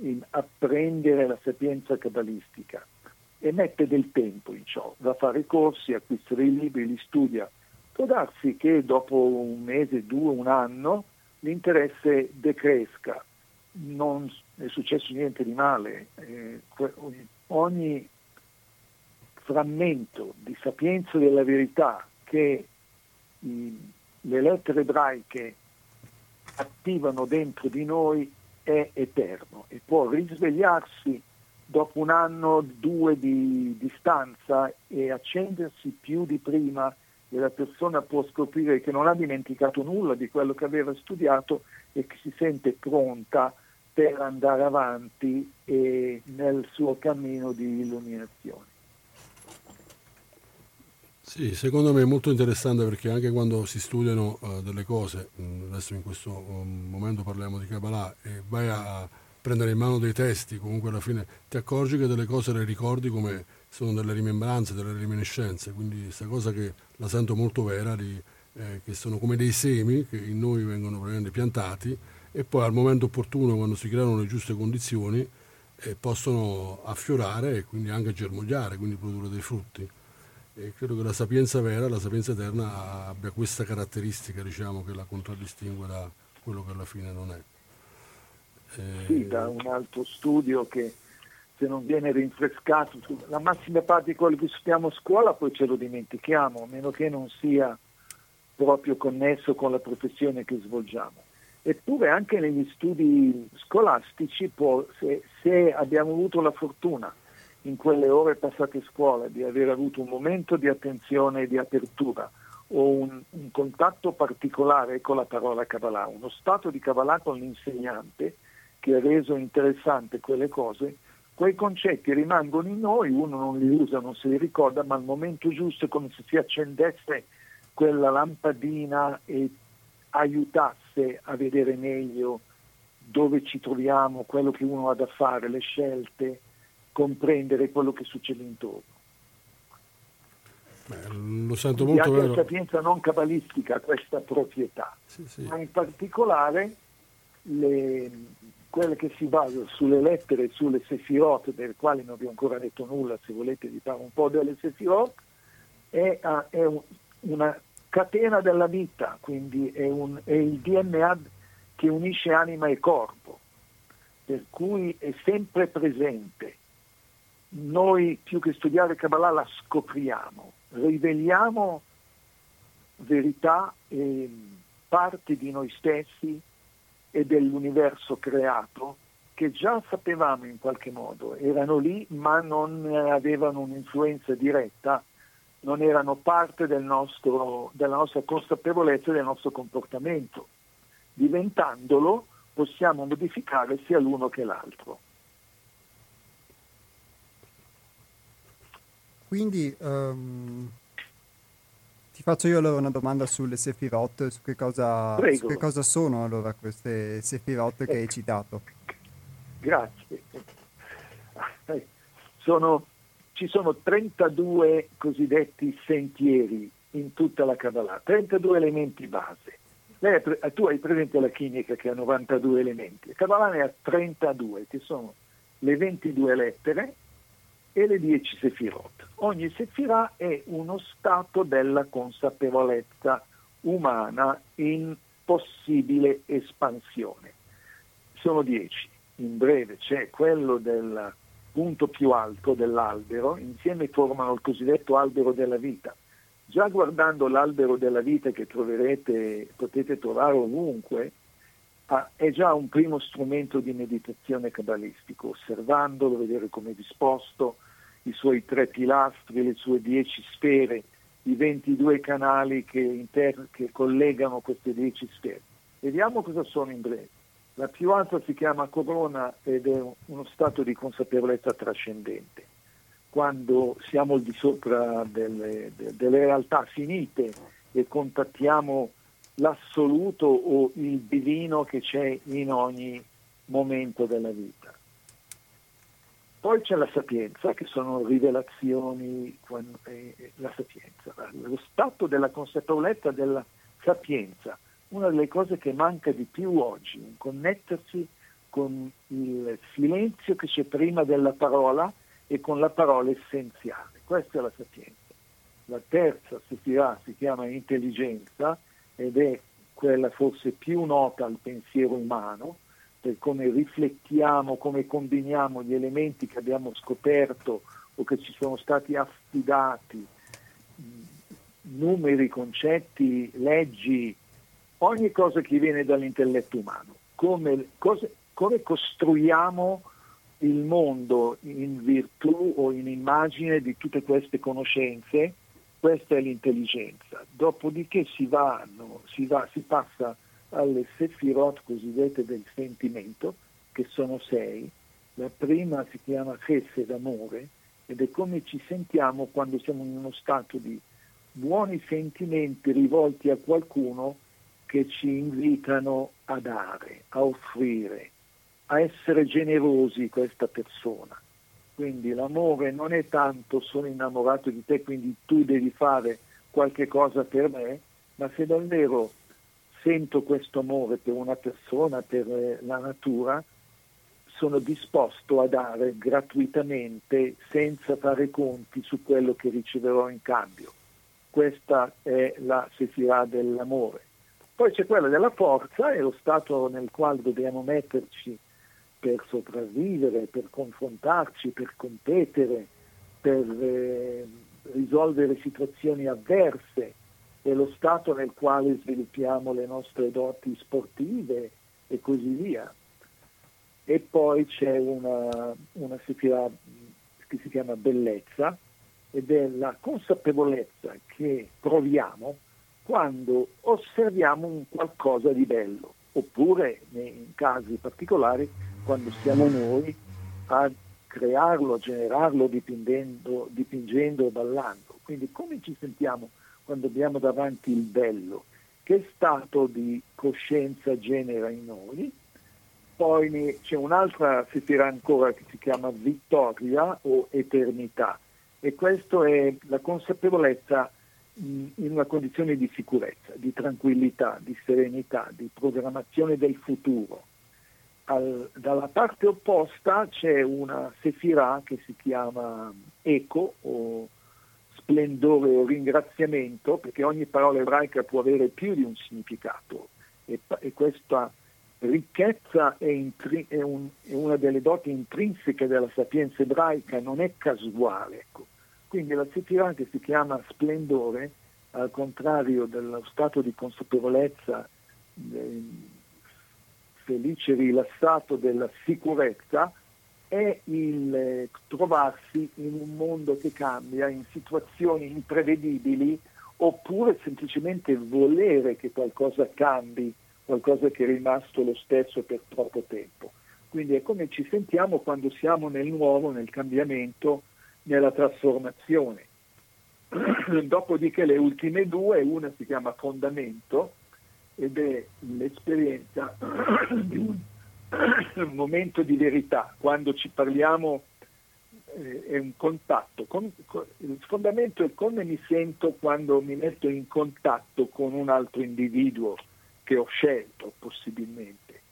in apprendere la sapienza cabalistica e mette del tempo in ciò, va a fare corsi, acquista dei libri, li studia. Può darsi che dopo un mese, due, un anno l'interesse decresca, non è successo niente di male, eh, ogni frammento di sapienza della verità che i, le lettere ebraiche attivano dentro di noi è eterno e può risvegliarsi dopo un anno, due di distanza e accendersi più di prima e la persona può scoprire che non ha dimenticato nulla di quello che aveva studiato e che si sente pronta per andare avanti nel suo cammino di illuminazione. Sì, secondo me è molto interessante perché anche quando si studiano uh, delle cose, mm, adesso in questo um, momento parliamo di Kabbalah, e vai a prendere in mano dei testi, comunque alla fine ti accorgi che delle cose le ricordi come sono delle rimembranze, delle reminiscenze, quindi questa cosa che la sento molto vera, di, eh, che sono come dei semi che in noi vengono praticamente piantati e poi al momento opportuno, quando si creano le giuste condizioni, eh, possono affiorare e quindi anche germogliare, quindi produrre dei frutti. E credo che la sapienza vera, la sapienza eterna abbia questa caratteristica diciamo, che la contraddistingue da quello che alla fine non è. E... Sì, da un altro studio che se non viene rinfrescato, la massima parte di quello che studiamo a scuola poi ce lo dimentichiamo, a meno che non sia proprio connesso con la professione che svolgiamo. Eppure anche negli studi scolastici, può, se, se abbiamo avuto la fortuna in quelle ore passate a scuola, di aver avuto un momento di attenzione e di apertura o un, un contatto particolare con la parola Kabbalah, uno stato di Kabbalah con l'insegnante che ha reso interessante quelle cose, quei concetti rimangono in noi, uno non li usa, non se li ricorda, ma al momento giusto è come se si accendesse quella lampadina e aiutasse a vedere meglio dove ci troviamo, quello che uno ha da fare, le scelte, comprendere quello che succede intorno. Beh, lo sento molto vero. La sapienza non cabalistica questa proprietà, sì, sì. ma in particolare le, quelle che si basano sulle lettere e sulle sefirot, delle quali non vi ho ancora detto nulla, se volete vi parlo un po' delle sefirot, è, è un, una catena della vita, quindi è, un, è il DNA che unisce anima e corpo, per cui è sempre presente noi più che studiare Kabbalah la scopriamo, riveliamo verità e parti di noi stessi e dell'universo creato che già sapevamo in qualche modo, erano lì ma non avevano un'influenza diretta, non erano parte del nostro, della nostra consapevolezza e del nostro comportamento. Diventandolo possiamo modificare sia l'uno che l'altro. Quindi um, ti faccio io allora una domanda sulle Sefirot, su che cosa, su che cosa sono allora queste Sefirot che hai citato. Grazie. Sono, ci sono 32 cosiddetti sentieri in tutta la Kabbalah, 32 elementi base. Lei, tu hai presente la chimica che ha 92 elementi, la Kabbalah ne ha 32, che sono le 22 lettere e le 10 sefirot. Ogni sefirah è uno stato della consapevolezza umana in possibile espansione. Sono 10. In breve c'è quello del punto più alto dell'albero, insieme formano il cosiddetto albero della vita. Già guardando l'albero della vita che troverete, potete trovare ovunque, ah, è già un primo strumento di meditazione cabalistico, osservandolo, vedere come è disposto, i suoi tre pilastri, le sue dieci sfere, i 22 canali che, inter- che collegano queste dieci sfere. Vediamo cosa sono in breve. La più alta si chiama corona ed è uno stato di consapevolezza trascendente. Quando siamo al di sopra delle, delle realtà finite e contattiamo l'assoluto o il divino che c'è in ogni momento della vita. Poi c'è la sapienza, che sono rivelazioni, la sapienza, lo stato della consapevolezza della sapienza, una delle cose che manca di più oggi, connettersi con il silenzio che c'è prima della parola e con la parola essenziale. Questa è la sapienza. La terza si chiama intelligenza ed è quella forse più nota al pensiero umano, per come riflettiamo, come combiniamo gli elementi che abbiamo scoperto o che ci sono stati affidati, numeri, concetti, leggi, ogni cosa che viene dall'intelletto umano, come, cose, come costruiamo il mondo in virtù o in immagine di tutte queste conoscenze, questa è l'intelligenza. Dopodiché si, vanno, si, va, si passa alle sefirot cosiddette del sentimento, che sono sei. La prima si chiama Chesed, d'amore, ed è come ci sentiamo quando siamo in uno stato di buoni sentimenti rivolti a qualcuno che ci invitano a dare, a offrire, a essere generosi questa persona. Quindi l'amore non è tanto sono innamorato di te, quindi tu devi fare qualche cosa per me, ma se davvero sento questo amore per una persona, per eh, la natura, sono disposto a dare gratuitamente senza fare conti su quello che riceverò in cambio. Questa è la sefirà dell'amore. Poi c'è quella della forza, è lo stato nel quale dobbiamo metterci per sopravvivere, per confrontarci, per competere, per eh, risolvere situazioni avverse, è lo stato nel quale sviluppiamo le nostre doti sportive e così via. E poi c'è una, una che si chiama bellezza ed è la consapevolezza che proviamo quando osserviamo un qualcosa di bello, oppure in casi particolari quando siamo noi a crearlo, a generarlo dipingendo, e ballando. Quindi come ci sentiamo quando abbiamo davanti il bello, che stato di coscienza genera in noi. Poi c'è un'altra sefira ancora che si chiama vittoria o eternità e questa è la consapevolezza in una condizione di sicurezza, di tranquillità, di serenità, di programmazione del futuro. Al, dalla parte opposta c'è una sefira che si chiama eco o splendore o ringraziamento, perché ogni parola ebraica può avere più di un significato e, e questa ricchezza è, intri- è, un, è, una delle doti intrinseche della sapienza ebraica, non è casuale. Ecco. Quindi la Sefirah che si chiama splendore, al contrario dello stato di consapevolezza eh, felice rilassato della sicurezza, è il eh, trovarsi in un mondo che cambia, in situazioni imprevedibili, oppure semplicemente volere che qualcosa cambi, qualcosa che è rimasto lo stesso per troppo tempo. Quindi è come ci sentiamo quando siamo nel nuovo, nel cambiamento, nella trasformazione. Dopodiché le ultime due, una si chiama fondamento ed è l'esperienza di un momento di verità, quando ci parliamo eh, è un contatto. Con, con, il fondamento è come mi sento quando mi metto in contatto con un altro individuo che ho scelto possibilmente.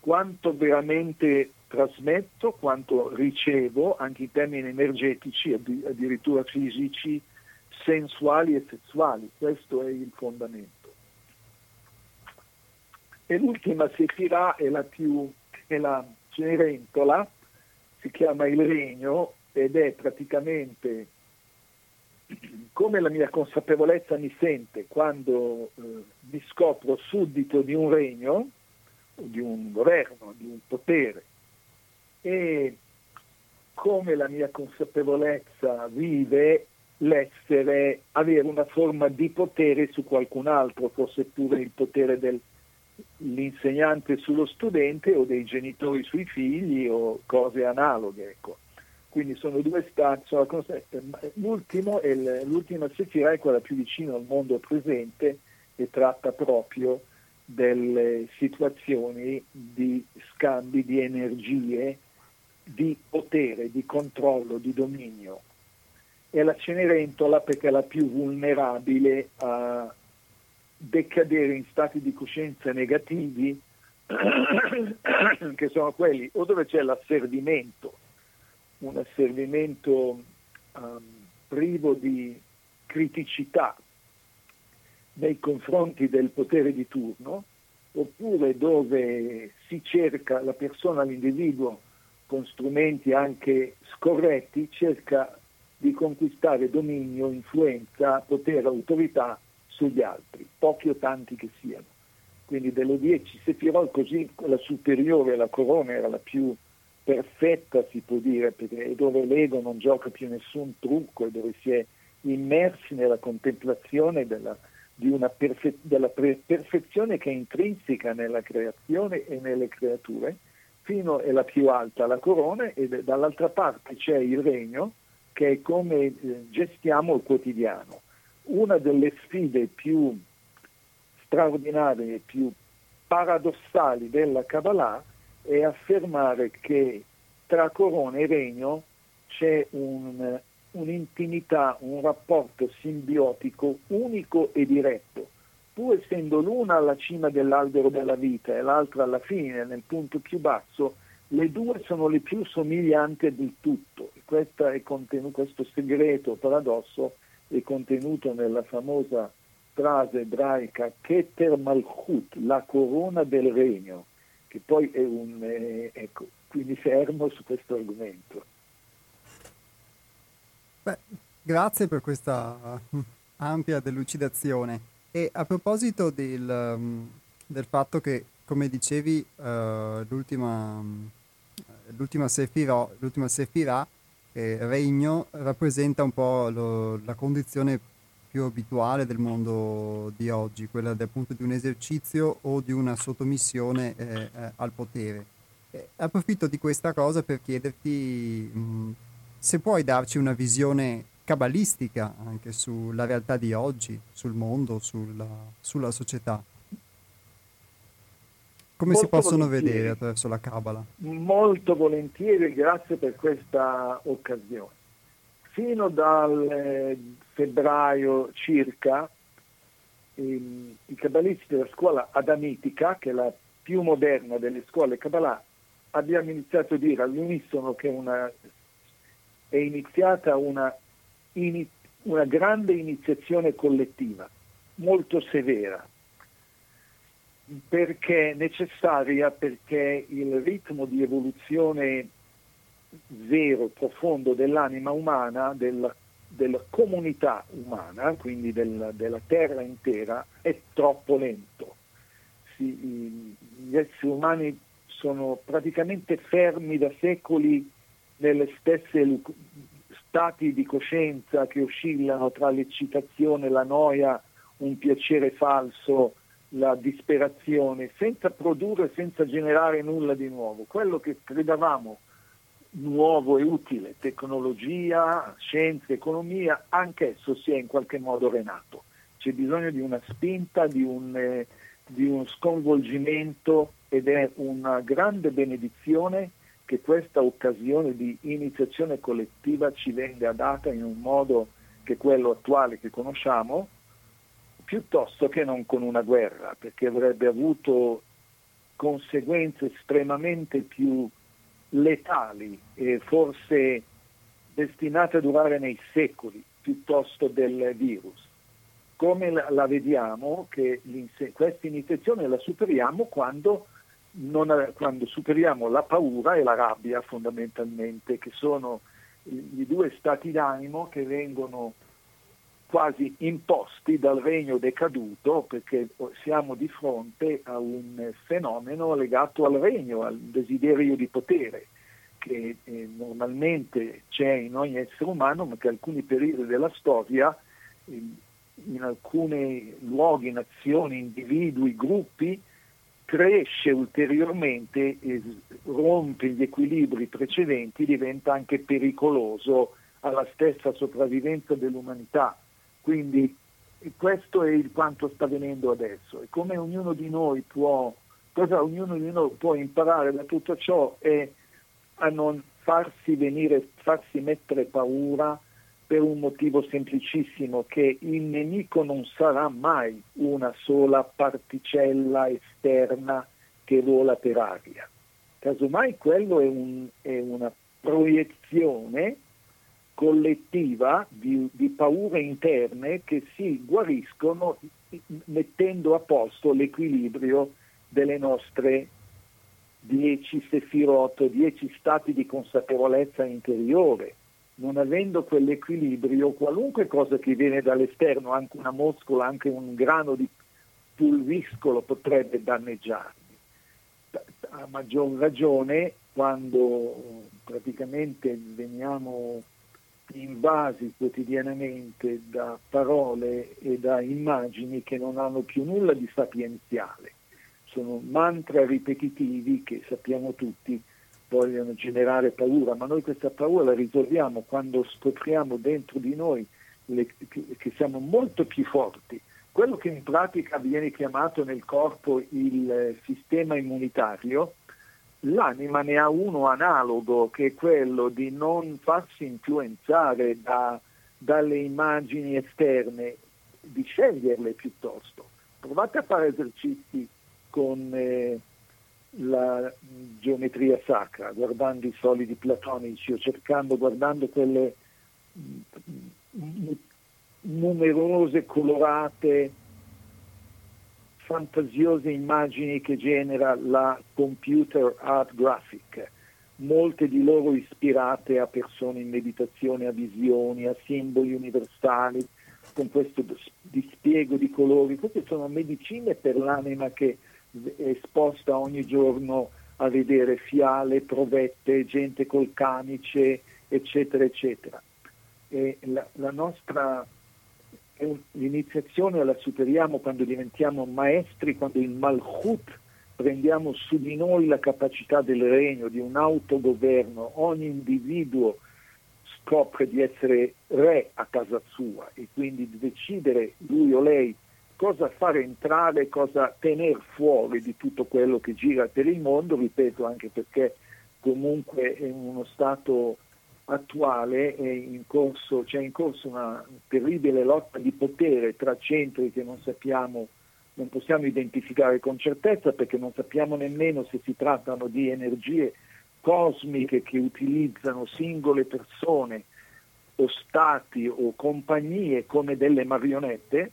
Quanto veramente trasmetto, quanto ricevo, anche in termini energetici, addirittura fisici, sensuali e sessuali. Questo è il fondamento. E l'ultima sefirà è la più, è la Cenerentola, si chiama il regno ed è praticamente come la mia consapevolezza mi sente quando eh, mi scopro suddito di un regno, di un governo, di un potere e come la mia consapevolezza vive l'essere, avere una forma di potere su qualcun altro, fosse pure il potere del, l'insegnante sullo studente o dei genitori sui figli o cose analoghe. Ecco. Quindi sono due stati, l'ultimo è l'ultima sefira è quella più vicina al mondo presente e tratta proprio delle situazioni di scambi di energie, di potere, di controllo, di dominio. E la Cenerentola perché è la più vulnerabile a decadere in stati di coscienza negativi che sono quelli o dove c'è l'asservimento, un asservimento um, privo di criticità nei confronti del potere di turno, oppure dove si cerca la persona, l'individuo, con strumenti anche scorretti, cerca di conquistare dominio, influenza, potere, autorità sugli altri, pochi o tanti che siano. Quindi delle dieci Sefirot così la superiore, la corona era la più perfetta si può dire, perché è dove l'ego non gioca più nessun trucco, è dove si è immersi nella contemplazione della, perfe- della pre- perfezione che è intrinseca nella creazione e nelle creature, fino è la più alta la corona e dall'altra parte c'è il regno che è come eh, gestiamo il quotidiano una delle sfide più straordinarie più paradossali della Kabbalah è affermare che tra corona e regno c'è un, un'intimità, un rapporto simbiotico unico e diretto, pur essendo l'una alla cima dell'albero della vita e l'altra alla fine, nel punto più basso, le due sono le più somiglianti del tutto. Questo, è contenuto, questo segreto paradosso è contenuto nella famosa frase ebraica Keter Malchut, la corona del regno, che poi è un... Eh, ecco, quindi fermo su questo argomento. Beh, grazie per questa uh, ampia delucidazione. E a proposito del, um, del fatto che, come dicevi, uh, l'ultima, um, l'ultima Sefirah, l'ultima eh, regno rappresenta un po' lo, la condizione più abituale del mondo di oggi, quella del punto di un esercizio o di una sottomissione eh, eh, al potere. Eh, approfitto di questa cosa per chiederti mh, se puoi darci una visione cabalistica anche sulla realtà di oggi, sul mondo, sulla, sulla società. Come Molto si possono vedere attraverso la Cabala? Molto volentieri, grazie per questa occasione. Fino dal eh, febbraio circa ehm, i cabalisti della scuola adamitica, che è la più moderna delle scuole Kabbalah, abbiamo iniziato a dire all'unisono che una, è iniziata una, in, una grande iniziazione collettiva, molto severa, perché necessaria perché il ritmo di evoluzione vero, profondo dell'anima umana, della della comunità umana, quindi del, della terra intera, è troppo lento. Si, gli esseri umani sono praticamente fermi da secoli nelle stesse stati di coscienza che oscillano tra l'eccitazione, la noia, un piacere falso, la disperazione, senza produrre, senza generare nulla di nuovo. Quello che credevamo nuovo e utile, tecnologia, scienza, economia, anch'esso si è in qualche modo renato. C'è bisogno di una spinta, di un, eh, di un sconvolgimento ed è una grande benedizione che questa occasione di iniziazione collettiva ci venga data in un modo che quello attuale che conosciamo, piuttosto che non con una guerra, perché avrebbe avuto conseguenze estremamente più letali e forse destinate a durare nei secoli piuttosto del virus. Come la, vediamo che questa iniziazione la superiamo quando, non, quando superiamo la paura e la rabbia fondamentalmente, che sono i due stati d'animo che vengono quasi imposti dal regno decaduto perché siamo di fronte a un fenomeno legato al regno, al desiderio di potere che eh, normalmente c'è in ogni essere umano ma che alcuni periodi della storia in, in alcuni luoghi, nazioni, individui, gruppi cresce ulteriormente, e rompe gli equilibri precedenti, diventa anche pericoloso alla stessa sopravvivenza dell'umanità quindi questo è il quanto sta avvenendo adesso e come ognuno di noi può, cosa ognuno di noi può imparare da tutto ciò è a non farsi venire, farsi mettere paura per un motivo semplicissimo che il nemico non sarà mai una sola particella esterna che vola per aria. Casomai quello è, un, è una proiezione collettiva di, di, paure interne che si guariscono mettendo a posto l'equilibrio delle nostre dieci sefirot, dieci stati di consapevolezza interiore. Non avendo quell'equilibrio, qualunque cosa che viene dall'esterno, anche una moscola, anche un grano di pulviscolo potrebbe danneggiarmi. A maggior ragione quando praticamente veniamo invasi quotidianamente da parole e da immagini che non hanno più nulla di sapienziale. Sono mantra ripetitivi che sappiamo tutti vogliono generare paura, ma noi questa paura la risolviamo quando scopriamo dentro di noi le, che siamo molto più forti. Quello che in pratica viene chiamato nel corpo il sistema immunitario L'anima ne ha uno analogo che è quello di non farsi influenzare da, dalle immagini esterne, di sceglierle piuttosto. Provate a fare esercizi con eh, la geometria sacra, guardando i solidi platonici o cercando, guardando quelle numerose, colorate fantasiose immagini che genera la computer art graphic, molte di loro ispirate a persone in meditazione, a visioni, a simboli universali, con questo dispiego di colori. Queste sono medicine per l'anima che è esposta ogni giorno a vedere fiale, provette, gente col camice, eccetera, eccetera. La, la nostra l'iniziazione la superiamo quando diventiamo maestri, quando in Malchut prendiamo su di noi la capacità del regno, di un autogoverno, ogni individuo scopre di essere re a casa sua e quindi di decidere lui o lei cosa fare entrare, cosa tenere fuori di tutto quello che gira per il mondo, ripeto anche perché comunque è uno stato attuale in corso, c'è in corso una terribile lotta di potere tra centri che non sappiamo, non possiamo identificare con certezza perché non sappiamo nemmeno se si trattano di energie cosmiche che utilizzano singole persone o stati o compagnie come delle marionette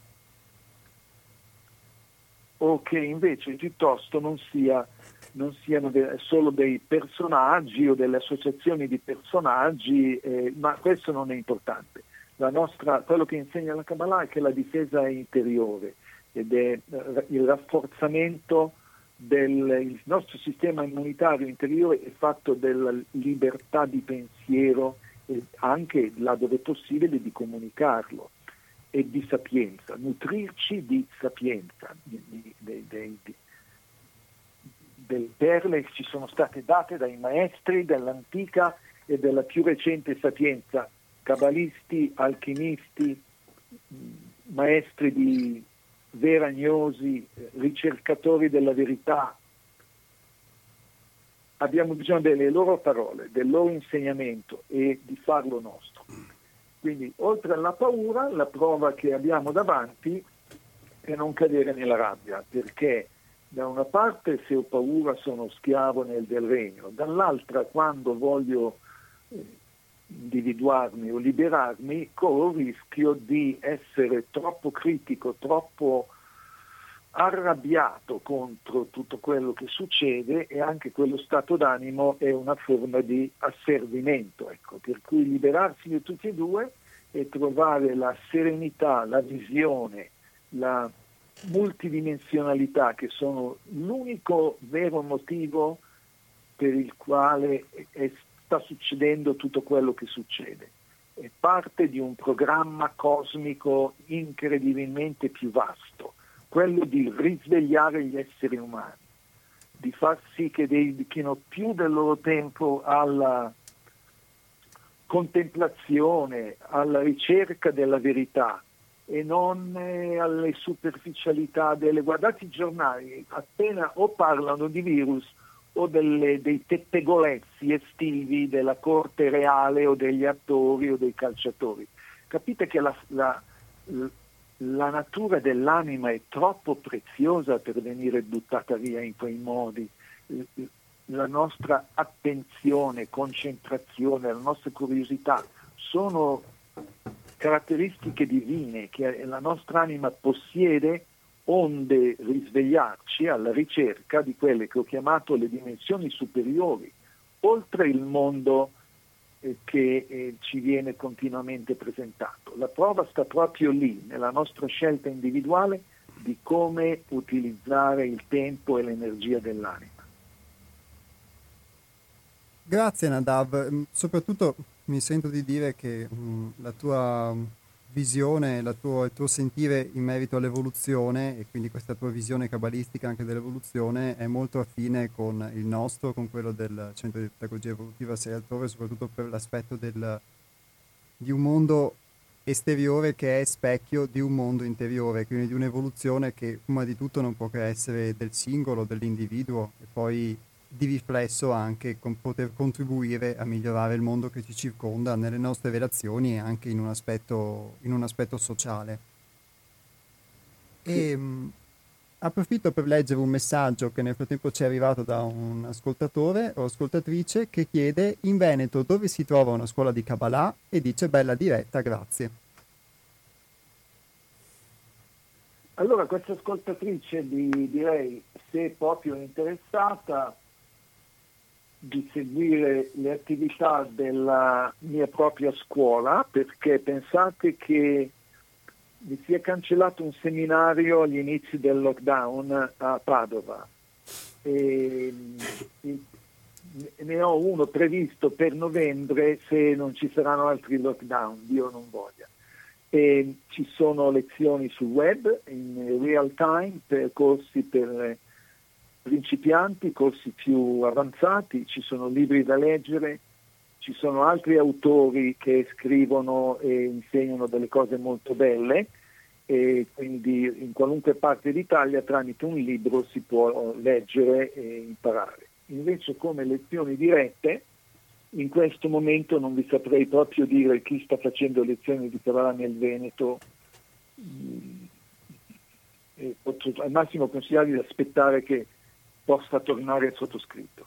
o che invece piuttosto non sia non siano de- solo dei personaggi o delle associazioni di personaggi, eh, ma questo non è importante. nostra, quello che insegna la Kabbalah è che la difesa è interiore ed è eh, il rafforzamento del nostro sistema immunitario interiore è fatto della libertà di pensiero e anche laddove possibile di comunicarlo e di sapienza, nutrirci di sapienza, di, di, di, delle perle che ci sono state date dai maestri dell'antica e della più recente sapienza, cabalisti, alchimisti, maestri di veragnosi, ricercatori della verità. Abbiamo bisogno delle loro parole, del loro insegnamento e di farlo nostro. Quindi, oltre alla paura, la prova che abbiamo davanti è non cadere nella rabbia, perché da una parte se ho paura sono schiavo nel del regno, dall'altra quando voglio eh, individuarmi o liberarmi, corro il rischio di essere troppo critico, troppo arrabbiato contro tutto quello che succede e anche quello stato d'animo è una forma di asservimento. Ecco. Per cui liberarsi di tutti e due e trovare la serenità, la visione, la multidimensionalità che sono l'unico vero motivo per il quale è, sta succedendo tutto quello che succede. È parte di un programma cosmico incredibilmente più vasto, quello di risvegliare gli esseri umani, di far sì che dedichino più del loro tempo alla contemplazione, alla ricerca della verità, e non eh, alle superficialità delle... Guardate i giornali, appena o parlano di virus o delle, dei pettegolezzi estivi della corte reale o degli attori o dei calciatori. Capite che la, la, la natura dell'anima è troppo preziosa per venire buttata via in quei modi. La nostra attenzione, concentrazione, la nostra curiosità sono caratteristiche divine che la nostra anima possiede onde risvegliarci alla ricerca di quelle che ho chiamato le dimensioni superiori, oltre il mondo eh, che eh, ci viene continuamente presentato. La prova sta proprio lì, nella nostra scelta individuale di come utilizzare il tempo e l'energia dell'anima. Grazie Nadav, mm, soprattutto mi sento di dire che mh, la tua visione, la tua, il tuo sentire in merito all'evoluzione e quindi questa tua visione cabalistica anche dell'evoluzione è molto affine con il nostro, con quello del Centro di Pedagogia Evolutiva Sei Altrove, soprattutto per l'aspetto del, di un mondo esteriore che è specchio di un mondo interiore, quindi di un'evoluzione che prima di tutto non può che essere del singolo, dell'individuo e poi di riflesso anche con poter contribuire a migliorare il mondo che ci circonda nelle nostre relazioni e anche in un aspetto, in un aspetto sociale. E, mh, approfitto per leggere un messaggio che nel frattempo ci è arrivato da un ascoltatore o ascoltatrice che chiede in Veneto dove si trova una scuola di Kabbalah e dice bella diretta, grazie. Allora, questa ascoltatrice di, direi, se proprio interessata, di seguire le attività della mia propria scuola perché pensate che mi si è cancellato un seminario agli inizi del lockdown a Padova e ne ho uno previsto per novembre se non ci saranno altri lockdown, Dio non voglia. E ci sono lezioni sul web in real time, percorsi per principianti, corsi più avanzati, ci sono libri da leggere, ci sono altri autori che scrivono e insegnano delle cose molto belle e quindi in qualunque parte d'Italia tramite un libro si può leggere e imparare. Invece come lezioni dirette, in questo momento non vi saprei proprio dire chi sta facendo lezioni di Kabbalah nel Veneto, mm, al massimo consigliarvi di aspettare che possa tornare sottoscritto.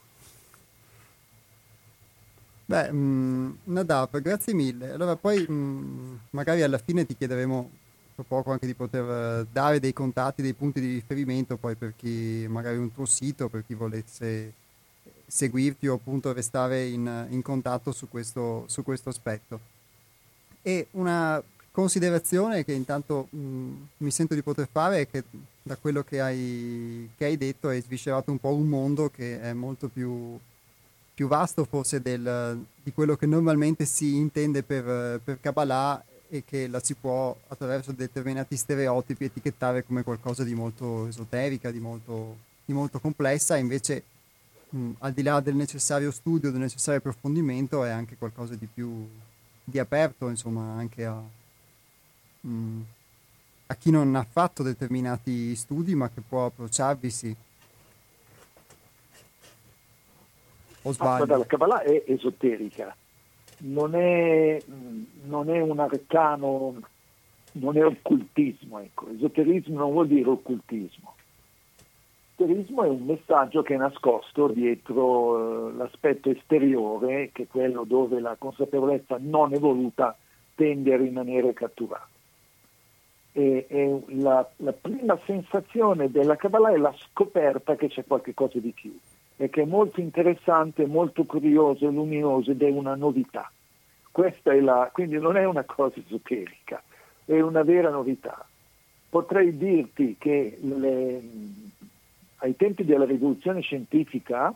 Beh, mh, mm, Nadav, grazie mille. Allora poi mh, mm, magari alla fine ti chiederemo tra poco anche di poter eh, dare dei contatti, dei punti di riferimento poi per chi magari un tuo sito, per chi volesse seguirti o appunto restare in, in contatto su questo, su questo aspetto. E una considerazione che intanto mh, mi sento di poter fare è che da quello che hai, che hai detto hai sviscerato un po' un mondo che è molto più, più vasto forse del, di quello che normalmente si intende per, per Kabbalah e che la si può attraverso determinati stereotipi etichettare come qualcosa di molto esoterica, di molto, di molto complessa, invece mh, al di là del necessario studio, del necessario approfondimento, è anche qualcosa di più di aperto, insomma, anche a, mh, a chi non ha fatto determinati studi, ma che può approcciarvisi. O sbaglio? Ah, la Kabbalah è esoterica, non è, non è un arcano, non è occultismo. Ecco. Esoterismo non vuol dire occultismo. Esoterismo è un messaggio che è nascosto dietro eh, l'aspetto esteriore, che è quello dove la consapevolezza non evoluta tende a rimanere catturata. E, e la, la, prima sensazione della Kabbalah è la scoperta che c'è qualcosa di più e che è molto interessante, molto curioso, luminoso ed è una novità. È la, quindi non è una cosa esoterica, è una vera novità. Potrei dirti che le, ai tempi della rivoluzione scientifica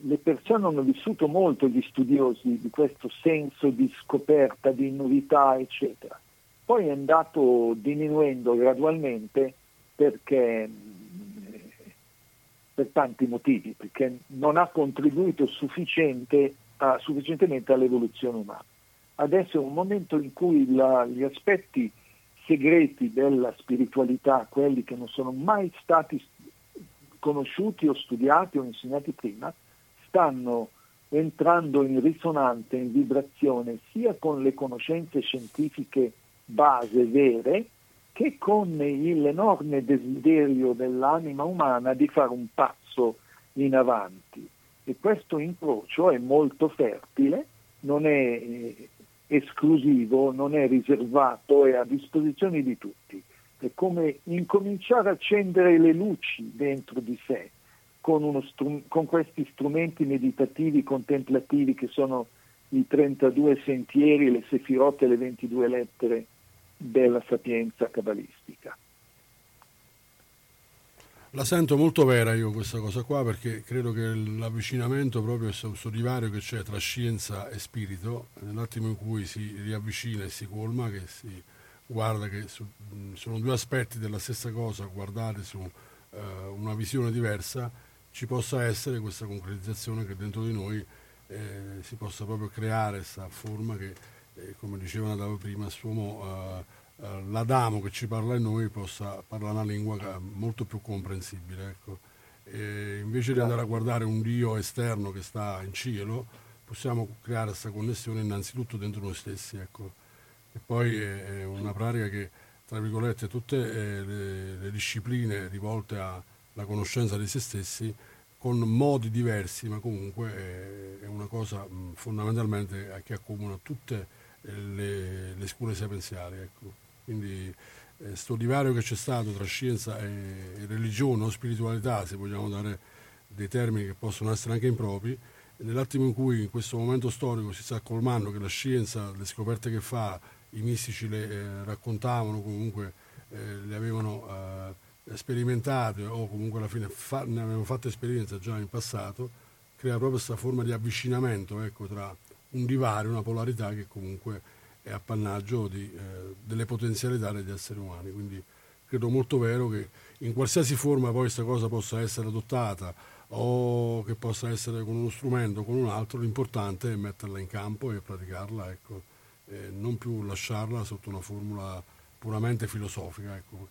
le persone hanno vissuto molto, gli studiosi, di questo senso di scoperta, di novità, eccetera. Poi è andato diminuendo gradualmente perché per tanti motivi, perché non ha contribuito sufficiente a, sufficientemente all'evoluzione umana. Adesso è un momento in cui la, gli aspetti segreti della spiritualità, quelli che non sono mai stati conosciuti o studiati o insegnati prima, stanno entrando in risonanza, in vibrazione sia con le conoscenze scientifiche base vere, che con l'enorme desiderio dell'anima umana di fare un passo in avanti. E questo incrocio è molto fertile, non è eh, esclusivo, non è riservato, è a disposizione di tutti. È come incominciare a accendere le luci dentro di sé con, strum- con questi strumenti meditativi, contemplativi che sono i 32 sentieri, le sefirotte le 22 lettere della sapienza cabalistica. La sento molto vera io questa cosa qua perché credo che l'avvicinamento proprio questo divario che c'è tra scienza e spirito, nell'attimo in cui si riavvicina e si colma, che si guarda che su, sono due aspetti della stessa cosa guardate su uh, una visione diversa, ci possa essere questa concretizzazione che dentro di noi eh, si possa proprio creare questa forma che eh, come diceva Natale prima, assumo eh, eh, l'Adamo che ci parla in noi possa parlare una lingua molto più comprensibile. Ecco. invece di andare a guardare un Dio esterno che sta in cielo, possiamo creare questa connessione innanzitutto dentro noi stessi. Ecco. E poi è una pratica che, tra virgolette, tutte eh, le, le discipline rivolte alla conoscenza di se stessi con modi diversi, ma comunque è, una cosa fondamentalmente che accomuna tutte le, le scuole sapienziali. Ecco. Quindi eh, divario che c'è stato tra scienza e, e, religione o spiritualità, se vogliamo dare dei termini che possono essere anche impropri, nell'attimo in cui in questo momento storico si sta colmando che la scienza, le scoperte che fa, i mistici le eh, raccontavano, comunque eh, le avevano eh, sperimentate o comunque alla fine fa, ne avevano fatto esperienza già in passato, crea proprio questa forma di avvicinamento ecco, tra un divario, una polarità che comunque è appannaggio di, eh, delle potenzialità degli esseri umani. Quindi credo molto vero che in qualsiasi forma poi questa cosa possa essere adottata o che possa essere con uno strumento o con un altro, l'importante è metterla in campo e praticarla, ecco, e non più lasciarla sotto una formula puramente filosofica. Ecco,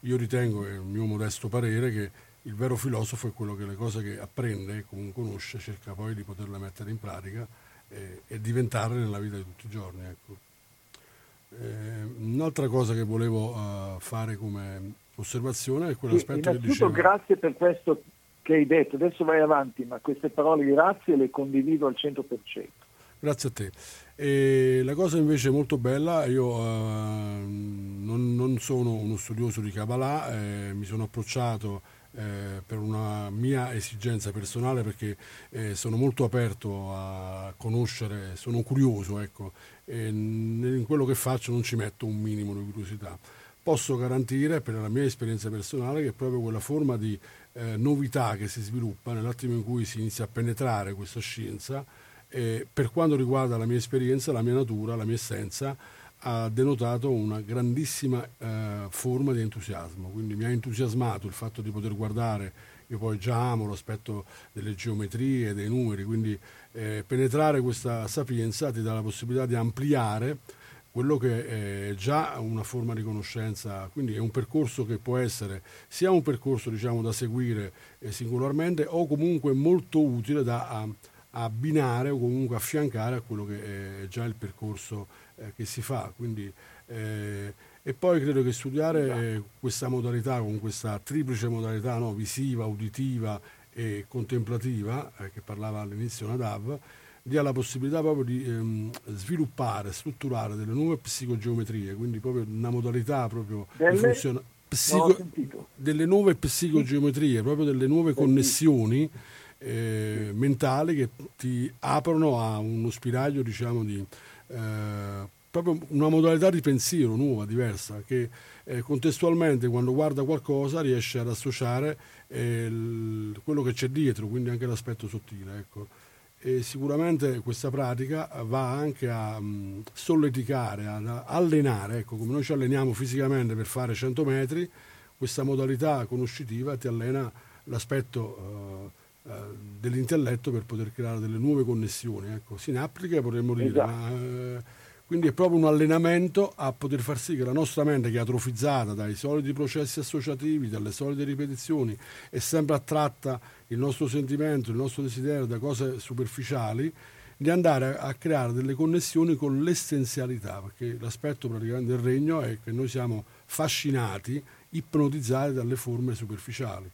io ritengo, è il mio modesto parere, che il vero filosofo è quello che le cose che apprende e conosce cerca poi di poterle mettere in pratica e, e diventarle nella vita di tutti i giorni. Ecco. Eh, un'altra cosa che volevo uh, fare come osservazione è quell'aspetto sì, che dicevo. grazie per questo che hai detto, adesso vai avanti, ma queste parole grazie le condivido al 100%. Grazie a te. E la cosa invece molto bella, io uh, non, non, sono uno studioso di Kabbalah, eh, mi sono approcciato eh, per una mia esigenza personale perché eh, sono molto aperto a conoscere, sono curioso, ecco, e in quello che faccio non ci metto un minimo di curiosità. Posso garantire per la mia esperienza personale che proprio quella forma di eh, novità che si sviluppa nell'attimo in cui si inizia a penetrare questa scienza, per quanto riguarda la mia esperienza, la mia natura, la mia essenza, ha denotato una grandissima eh, forma di entusiasmo, quindi mi ha entusiasmato il fatto di poter guardare, io poi già amo l'aspetto delle geometrie, dei numeri, quindi eh, penetrare questa sapienza ti dà la possibilità di ampliare quello che è già una forma di conoscenza, quindi è un percorso che può essere sia un percorso diciamo, da seguire eh, singolarmente o comunque molto utile da abbinare o comunque affiancare a quello che è già il percorso eh, che si fa. Quindi, eh, e poi credo che studiare questa modalità, con questa triplice modalità no, visiva, uditiva e contemplativa, eh, che parlava all'inizio Nadav, dia la possibilità proprio di ehm, sviluppare, strutturare delle nuove psicogeometrie, quindi proprio una modalità proprio delle, di funzionare. Psico, delle nuove psicogeometrie, proprio delle nuove connessioni eh, mentali che ti aprono a uno spiraglio diciamo, di, eh, proprio una modalità di pensiero nuova, diversa, che eh, contestualmente quando guarda qualcosa riesce ad associare eh, il, quello che c'è dietro, quindi anche l'aspetto sottile. Ecco. E sicuramente questa pratica va anche a mh, solleticare, ad allenare, ecco, come noi ci alleniamo fisicamente per fare 100 metri, questa modalità conoscitiva ti allena l'aspetto eh, dell'intelletto per poter creare delle nuove connessioni, ecco. sinaptiche potremmo dire, esatto. ma, eh, quindi è proprio un allenamento a poter far sì che la nostra mente che è atrofizzata dai soliti processi associativi, dalle solite ripetizioni, è sempre attratta il nostro sentimento, il nostro desiderio da cose superficiali, di andare a creare delle connessioni con l'essenzialità, perché l'aspetto praticamente del regno è che noi siamo fascinati, ipnotizzati dalle forme superficiali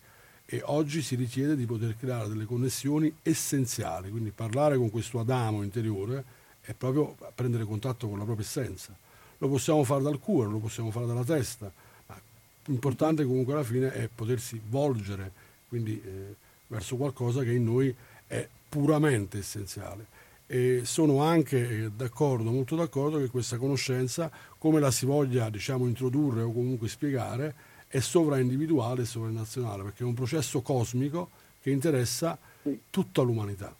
e oggi si richiede di poter creare delle connessioni essenziali, quindi parlare con questo Adamo interiore è proprio prendere contatto con la propria essenza. Lo possiamo fare dal cuore, lo possiamo fare dalla testa, ma l'importante comunque alla fine è potersi volgere quindi, eh, verso qualcosa che in noi è puramente essenziale. E sono anche eh, d'accordo, molto d'accordo che questa conoscenza, come la si voglia diciamo, introdurre o comunque spiegare, è sovraindividuale e sovranazionale, perché è un processo cosmico che interessa tutta l'umanità.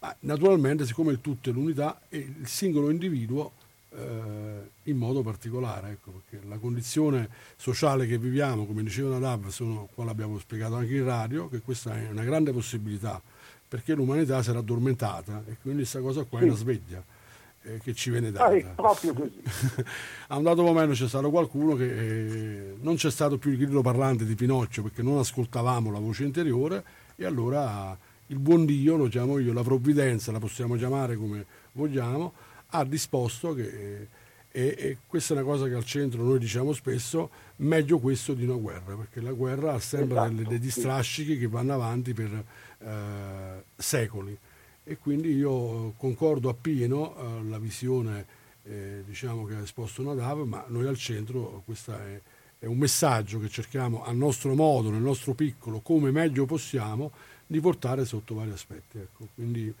Ma naturalmente, siccome il tutto è l'unità, è il singolo individuo eh, in modo particolare, ecco, perché la condizione sociale che viviamo, come diceva Nadav, sono, qua l'abbiamo spiegato anche in radio, che questa è una grande possibilità, perché l'umanità sarà addormentata e quindi questa cosa qua è una sveglia eh, che ci viene data. Ah, proprio così. a un dato momento c'è stato qualcuno che eh, non c'è stato più il grillo parlante di Pinocchio perché non ascoltavamo la voce interiore e allora il buon Dio, lo chiamo io, la provvidenza, la possiamo chiamare come vogliamo, ha disposto che, eh, e, e, questa è una cosa che al centro noi diciamo spesso, meglio questo di una guerra, perché la guerra ha sempre esatto, delle, degli strascichi che vanno avanti per eh, secoli e quindi io concordo appieno alla visione eh, diciamo che ha esposto Nadav, ma noi al centro questo è, è, un messaggio che cerchiamo a nostro modo, nel nostro piccolo, come meglio possiamo, di portare sotto vari aspetti. Ecco. Quindi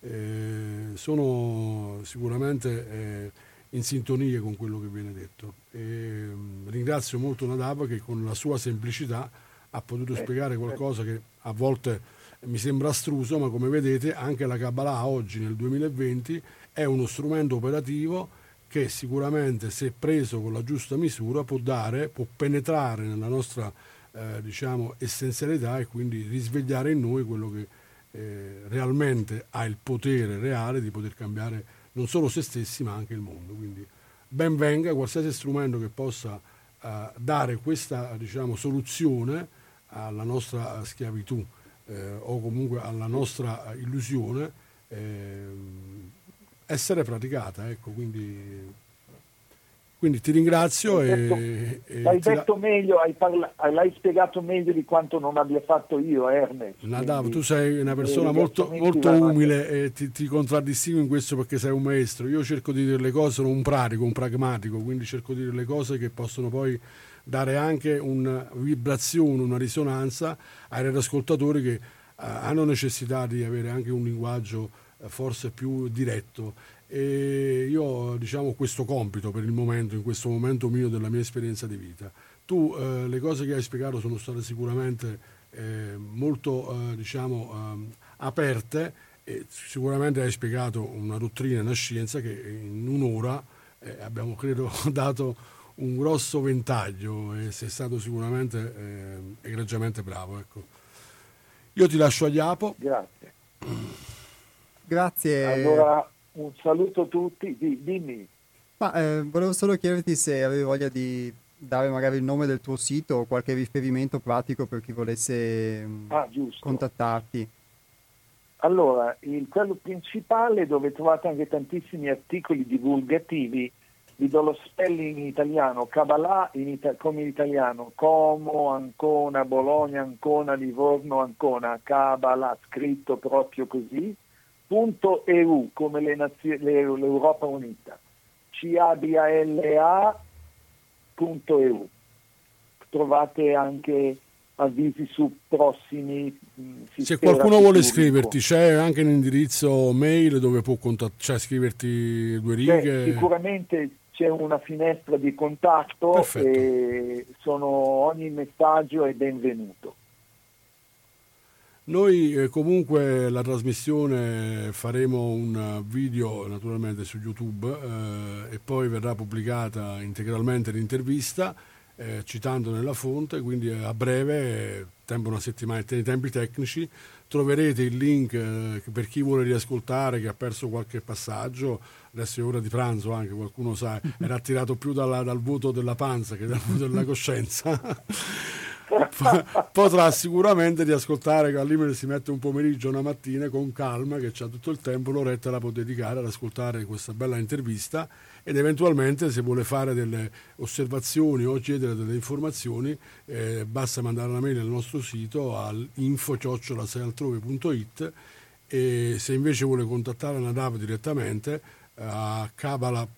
eh, sono sicuramente eh, in sintonia con quello che viene detto. E, mm, ringrazio molto Nadav che con la sua semplicità ha potuto eh, spiegare qualcosa che a volte mi sembra astruso, ma come vedete anche la Kabbalah oggi nel 2020 è uno strumento operativo che sicuramente se preso con la giusta misura può dare, può penetrare nella nostra eh, diciamo, essenzialità e quindi risvegliare in noi quello che eh, realmente ha il potere reale di poter cambiare non solo se stessi ma anche il mondo. Quindi ben venga qualsiasi strumento che possa eh, dare questa diciamo, soluzione alla nostra schiavitù eh, o comunque alla nostra illusione eh, essere praticata. Ecco, quindi Quindi ti ringrazio e, e, l'hai detto la... meglio, hai parla... l'hai spiegato meglio di quanto non abbia fatto io, Ernest. Nadav, tu sei una persona molto, molto umile e ti, ti contraddistingo in questo perché sei un maestro. Io cerco di dire le cose, sono un pratico, un pragmatico, quindi cerco di dire le cose che possono poi dare anche una vibrazione, una risonanza ai radioascoltatori che uh, hanno necessità di avere anche un linguaggio uh, forse più diretto e io ho diciamo, questo compito per il momento, in questo momento mio della mia esperienza di vita. Tu eh, le cose che hai spiegato sono state sicuramente eh, molto eh, diciamo, ehm, aperte e sicuramente hai spiegato una dottrina, una scienza che in un'ora eh, abbiamo credo dato un grosso ventaglio e sei stato sicuramente ehm, egregiamente bravo. Ecco. Io ti lascio agli Apo. Grazie. Grazie. Allora un saluto a tutti, dimmi. Ma eh, volevo solo chiederti se avevi voglia di dare magari il nome del tuo sito o qualche riferimento pratico per chi volesse mm, ah, contattarti. Allora, il, quello principale dove trovate anche tantissimi articoli divulgativi, vi do lo spelling in italiano, Kabbalah in ita- come in italiano, Como, Ancona, Bologna, Ancona, Livorno, Ancona, Kabbalah, scritto proprio così, .eu come le nazio- le, l'Europa Unita, cabala.eu. Trovate anche avvisi su prossimi mm, Se qualcuno vuole scriverti, c'è anche un indirizzo mail dove può contatt- cioè, scriverti due righe? C'è, sicuramente c'è una finestra di contatto Perfetto. e sono, ogni messaggio è benvenuto. Noi eh, comunque la trasmissione faremo un video naturalmente su YouTube eh, e poi verrà pubblicata integralmente l'intervista eh, citando nella fonte, quindi a breve, tempo una settimana nei tempi tecnici, troverete il link eh, per chi vuole riascoltare, che ha perso qualche passaggio, adesso è ora di pranzo anche, qualcuno sa, era attirato più dalla, dal voto della panza che dal voto della coscienza. potrà sicuramente riascoltare che al si mette un pomeriggio una mattina con calma che c'ha tutto il tempo l'oretta la può dedicare ad ascoltare questa bella intervista ed eventualmente se vuole fare delle osservazioni o chiedere delle informazioni eh, basta mandare una mail al nostro sito all'info-altrove.it e se invece vuole contattare Nadav direttamente a cabala.eu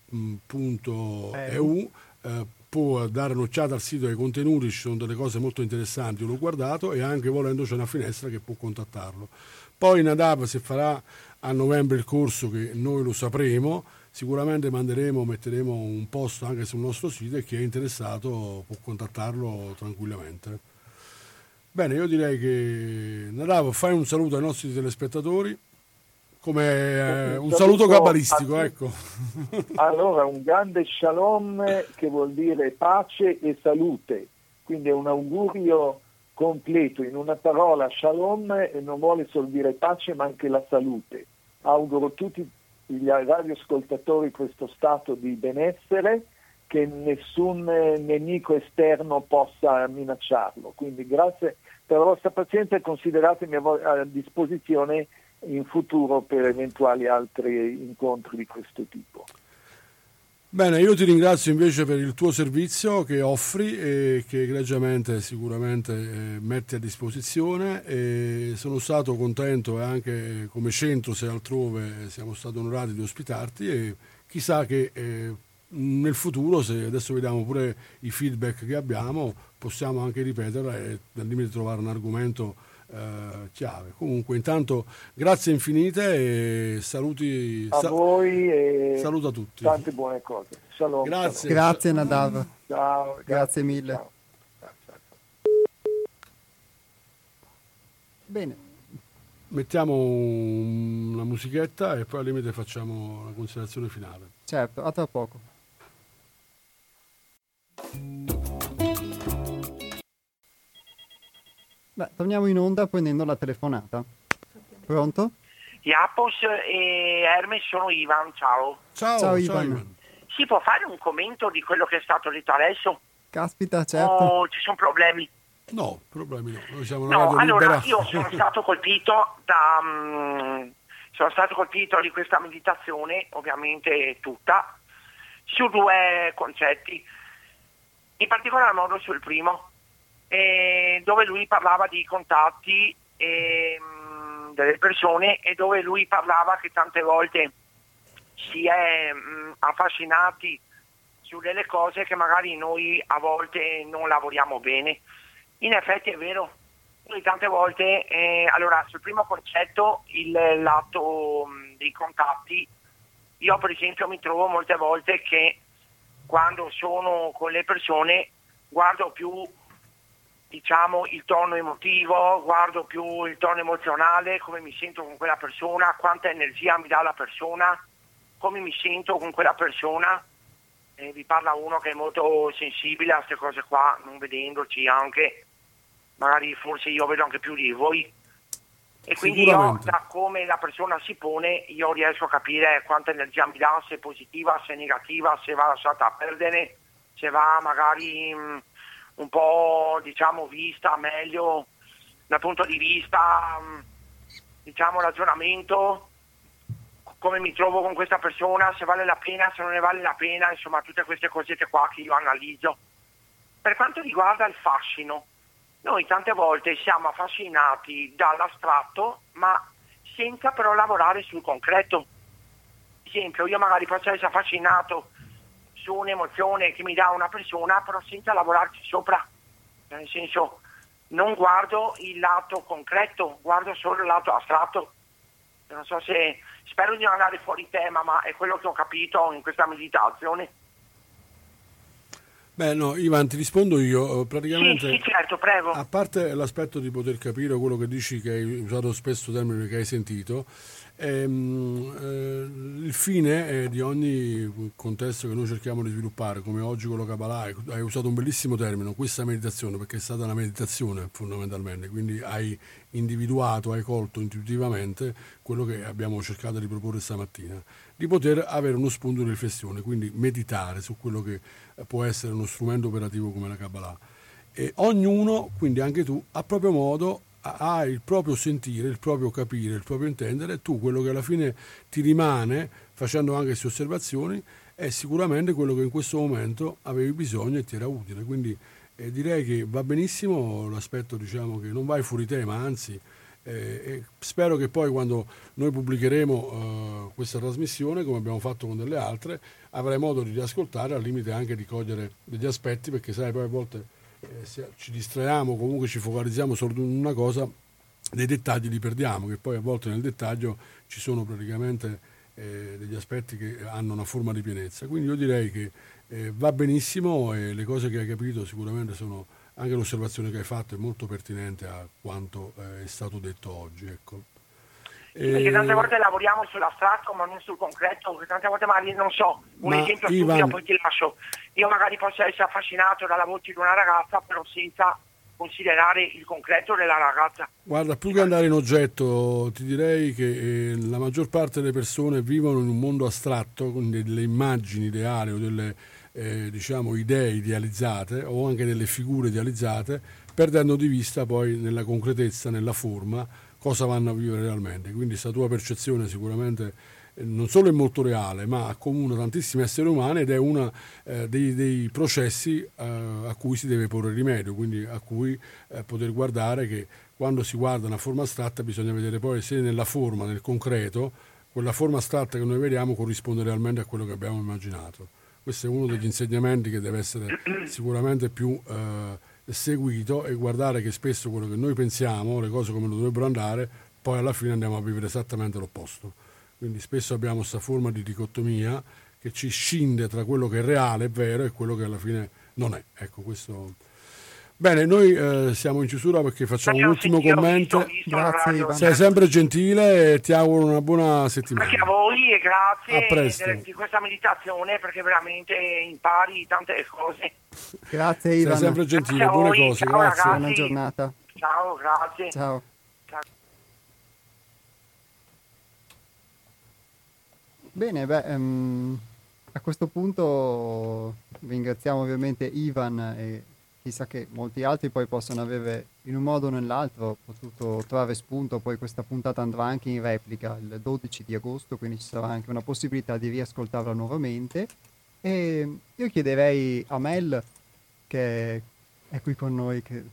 eh, può dare un'occhiata al sito dei contenuti, ci sono delle cose molto interessanti, l'ho guardato e anche volendo c'è una finestra che può contattarlo. Poi Nadav se farà a novembre il corso che noi lo sapremo, sicuramente manderemo, metteremo un post anche sul nostro sito e chi è interessato può contattarlo tranquillamente. Bene, io direi che Nadav fai un saluto ai nostri telespettatori come eh, un saluto cabalistico, ecco. Allora, un grande shalom che vuol dire pace e salute, quindi è un augurio completo, in una parola shalom non vuole solo dire pace ma anche la salute. Auguro a tutti gli radioascoltatori questo stato di benessere che nessun nemico esterno possa minacciarlo. Quindi grazie per la vostra pazienza e consideratemi a disposizione in futuro per eventuali altri incontri di questo tipo. Bene, io ti ringrazio invece per il tuo servizio che offri e che egregiamente sicuramente eh, metti a disposizione e sono stato contento e anche come centro se altrove siamo stati onorati di ospitarti e chissà che eh, nel futuro, se adesso vediamo pure i feedback che abbiamo, possiamo anche ripeterla e al limite trovare un argomento eh, chiave. Comunque, intanto, grazie infinite e saluti a sa- voi e saluto a tutti. Tante buone cose. Shalom, grazie. Shalom. Grazie Nadav. Ciao, grazie, grazie mille. Ciao. Bene. Mettiamo una musichetta e poi al limite facciamo la considerazione finale. Certo, a tra poco. Beh, torniamo in onda prendendo la telefonata. Pronto? Iapos e Hermes sono Ivan, ciao. Ciao, ciao, Ivan. Ivan. Si può fare un commento di quello che è stato detto adesso? Caspita, certo. O ci sono problemi? No, problemi no. Noi siamo no, allora libera. io sono stato colpito da... Um, sono stato colpito di questa meditazione, ovviamente tutta, su due concetti, in particolar modo sul primo, eh, dove lui parlava di contatti eh, delle persone e dove lui parlava che tante volte si è mh, affascinati su delle cose che magari noi a volte non lavoriamo bene. In effetti è vero, noi tante volte, eh, allora sul primo concetto, il lato mh, dei contatti, io per esempio mi trovo molte volte che quando sono con le persone guardo più diciamo il tono emotivo, guardo più il tono emozionale, come mi sento con quella persona, quanta energia mi dà la persona, come mi sento con quella persona. Eh, vi parla uno che è molto sensibile a queste cose qua, non vedendoci anche magari forse io vedo anche più di voi. E quindi io da come la persona si pone io riesco a capire quanta energia mi dà, se è positiva, se è negativa, se va lasciata a perdere, se va magari mh, un po' diciamo vista meglio dal punto di vista mh, diciamo ragionamento come mi trovo con questa persona, se vale la pena, se non ne vale la pena, insomma tutte queste cosette qua che io analizzo. Per quanto riguarda il fascino, noi tante volte siamo affascinati dall'astratto, ma senza però lavorare sul concreto. Esempio, io magari posso essere affascinato su un'emozione che mi dà una persona, però senza lavorarci sopra. Nel senso, non guardo il lato concreto, guardo solo il lato astratto. Non so se spero di non andare fuori tema, ma è quello che ho capito in questa meditazione. Beh, no, Ivan, ti rispondo io. Eh, praticamente, sì, sì, certo, prego. A parte l'aspetto di poter capire quello che dici, che hai usato spesso termini che hai sentito, ehm, eh, il fine di ogni contesto che noi cerchiamo di sviluppare, come oggi con la Kabbalah, hai usato un bellissimo termine, questa meditazione, perché è stata una meditazione fondamentalmente, quindi hai individuato, hai colto intuitivamente quello che abbiamo cercato di proporre stamattina, di poter avere uno spunto di riflessione, quindi meditare su quello che può essere uno strumento operativo come la Kabbalah. E ognuno, quindi anche tu, a proprio modo ha il proprio sentire, il proprio capire, il proprio intendere, tu quello che alla fine ti rimane, facendo anche queste osservazioni, è sicuramente quello che in questo momento avevi bisogno e ti era utile. Quindi eh, direi che va benissimo l'aspetto diciamo, che non vai fuori tema, anzi eh, spero che poi quando noi pubblicheremo eh, questa trasmissione, come abbiamo fatto con delle altre, avrai modo di riascoltare, al limite anche di cogliere degli aspetti, perché sai, poi a volte eh, ci distraiamo, comunque ci focalizziamo solo su una cosa, dei dettagli li perdiamo, che poi a volte nel dettaglio ci sono praticamente eh, degli aspetti che hanno una forma di pienezza. Quindi io direi che eh, va benissimo e le cose che hai capito sicuramente sono anche l'osservazione che hai fatto è molto pertinente a quanto eh, è stato detto oggi. Ecco. Perché tante volte lavoriamo sull'astratto ma non sul concreto, tante volte magari non so, un ma esempio Ivan... stupido poi ti lascio. Io magari posso essere affascinato dalla voce di una ragazza però senza considerare il concreto della ragazza. Guarda, più che andare in oggetto, ti direi che eh, la maggior parte delle persone vivono in un mondo astratto, con delle immagini ideali o delle eh, diciamo, idee idealizzate o anche delle figure idealizzate, perdendo di vista poi nella concretezza, nella forma, cosa vanno a vivere realmente. Quindi questa tua percezione sicuramente eh, non solo è molto reale, ma accomuna tantissimi esseri umani ed è uno eh, dei, dei, processi eh, a cui si deve porre rimedio, quindi a cui eh, poter guardare che quando si guarda una forma astratta bisogna vedere poi se nella forma, nel concreto, quella forma astratta che noi vediamo corrisponde realmente a quello che abbiamo immaginato. Questo è uno degli insegnamenti che deve essere sicuramente più eh, seguito e guardare che spesso quello che noi pensiamo, le cose come dovrebbero andare, poi alla fine andiamo a vivere esattamente l'opposto. Quindi spesso abbiamo questa forma di dicotomia che ci scinde tra quello che è reale, è vero, e quello che alla fine non è. Ecco, questo Bene, noi eh, siamo in chiusura perché facciamo un ultimo commento. Grazie, Ivan. Sei sempre gentile e ti auguro una buona settimana. Grazie a voi e grazie di questa meditazione perché veramente impari tante cose. Grazie Ivan. Sei sempre gentile, buone voi. cose, Ciao, grazie. Buona giornata. Ciao, grazie. Ciao. Bene, beh, um, a questo punto ringraziamo ovviamente Ivan e chissà che molti altri poi possano avere in un modo o nell'altro potuto trovare spunto, poi questa puntata andrà anche in replica il 12 di agosto, quindi ci sarà anche una possibilità di riascoltarla nuovamente. E io chiederei a Mel, che è qui con noi, che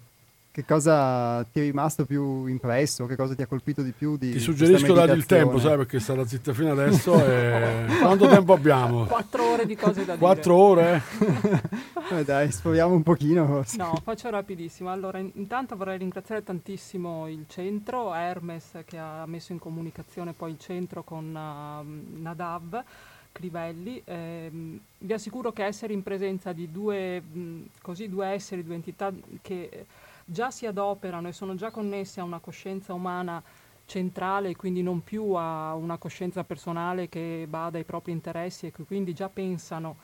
che cosa ti è rimasto più impresso? Che cosa ti ha colpito di più? Di ti suggerisco dargli il tempo, sai, perché sarà zitta fino adesso. e... Quanto tempo abbiamo? Quattro ore di cose da dire. Quattro ore? eh dai, esploriamo un pochino. Forse. No, faccio rapidissimo. Allora, in- intanto vorrei ringraziare tantissimo il centro, Hermes, che ha messo in comunicazione poi il centro con uh, Nadav. Crivelli, eh, vi assicuro che essere in presenza di due, mh, così, due esseri, due entità che già si adoperano e sono già connesse a una coscienza umana centrale, quindi non più a una coscienza personale che bada ai propri interessi e che quindi già pensano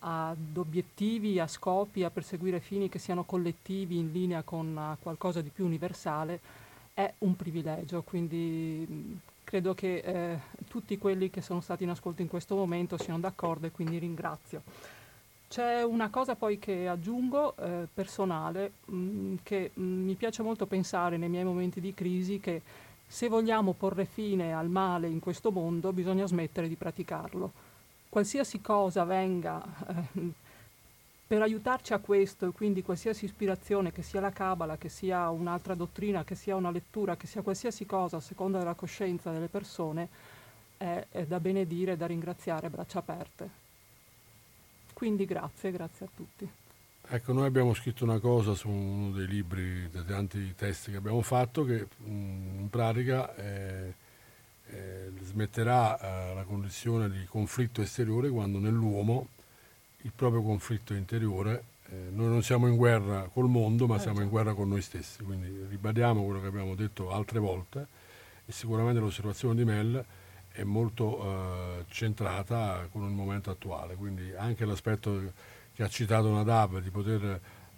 ad obiettivi, a scopi, a perseguire fini che siano collettivi in linea con qualcosa di più universale, è un privilegio. Quindi credo che eh, tutti quelli che sono stati in ascolto in questo momento siano d'accordo e quindi ringrazio. C'è una cosa poi che aggiungo, eh, personale, mh, mm, che mh, mm, mi piace molto pensare nei miei momenti di crisi che se vogliamo porre fine al male in questo mondo bisogna smettere di praticarlo. Qualsiasi cosa venga eh, per aiutarci a questo e quindi qualsiasi ispirazione, che sia la Kabbalah, che sia un'altra dottrina, che sia una lettura, che sia qualsiasi cosa a seconda della coscienza delle persone, è, è da benedire, da ringraziare, braccia aperte. Quindi grazie, grazie a tutti. Ecco, noi abbiamo scritto una cosa su uno dei libri, dei tanti testi che abbiamo fatto, che mm, in pratica eh, eh, smetterà eh, la condizione di conflitto esteriore quando nell'uomo il proprio conflitto interiore, eh, noi non siamo in guerra col mondo, ma siamo in guerra con noi stessi. Quindi ribadiamo quello che abbiamo detto altre volte e sicuramente l'osservazione di Mel è molto eh, centrata con il momento attuale, quindi anche l'aspetto che ha citato Nadav di poter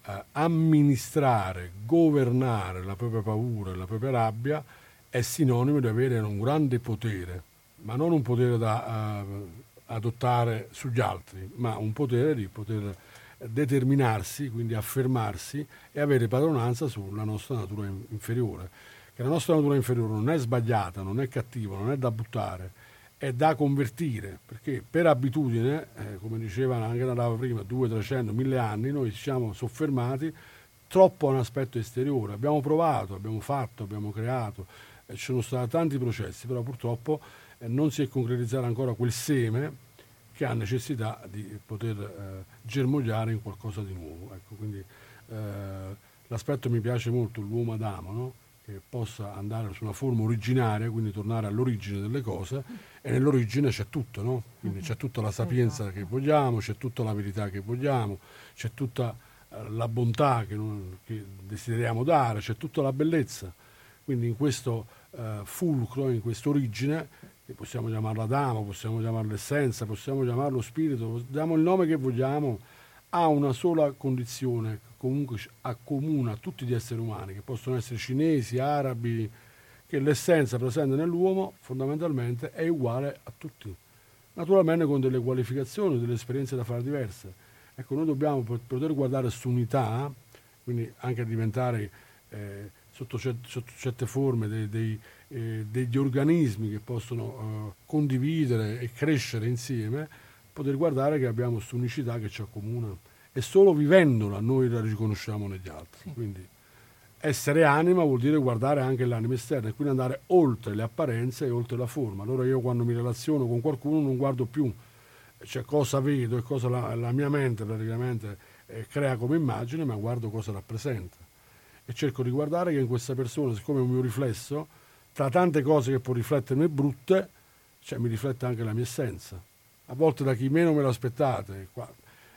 eh, amministrare, governare la propria paura e la propria rabbia è sinonimo di avere un grande potere, ma non un potere da uh, adottare sugli altri, ma un potere di poter determinarsi, quindi affermarsi e avere padronanza sulla nostra natura inferiore che la nostra natura inferiore non è sbagliata, non è cattiva, non è da buttare, è da convertire, perché per abitudine, eh, come diceva anche Nadava prima, 200, 300, 1000 anni, noi ci siamo soffermati troppo a un aspetto esteriore, abbiamo provato, abbiamo fatto, abbiamo creato, eh, ci sono stati tanti processi, però purtroppo eh, non si è concretizzato ancora quel seme che ha necessità di poter eh, germogliare in qualcosa di nuovo. Ecco, quindi, eh, l'aspetto mi piace molto, l'uomo Adamo, no? Che possa andare su una forma originaria, quindi tornare all'origine delle cose, e nell'origine c'è tutto, no? Quindi c'è tutta la sapienza che vogliamo, c'è tutta la verità che vogliamo, c'è tutta eh, la bontà che, non, che, desideriamo dare, c'è tutta la bellezza. Quindi in questo eh, fulcro, in questa origine, che possiamo chiamarla Adamo, possiamo chiamarla essenza, possiamo chiamarlo spirito, diamo il nome che vogliamo, ha una sola condizione, comunque accomuna tutti gli esseri umani, che possono essere cinesi, arabi, che l'essenza presente nell'uomo fondamentalmente è uguale a tutti. Naturalmente con delle qualificazioni, delle esperienze da fare diverse. Ecco, noi dobbiamo poter guardare questa unità, quindi anche diventare eh, sotto, sotto, certe forme dei, dei, eh, degli organismi che possono eh, condividere e crescere insieme, poter guardare che abbiamo questa unicità che ci accomuna e solo vivendola noi la riconosciamo negli altri. Sì. Quindi essere anima vuol dire guardare anche l'anima esterna e quindi andare oltre le apparenze e oltre la forma. Allora io quando mi relaziono con qualcuno non guardo più cioè, cosa vedo e cosa la, la mia mente praticamente eh, crea come immagine, ma guardo cosa rappresenta. E cerco di guardare che in questa persona, siccome è un mio riflesso, tra tante cose che può riflettermi brutte, cioè, mi riflette anche la mia essenza. A volte da chi meno me l'aspettate, qua,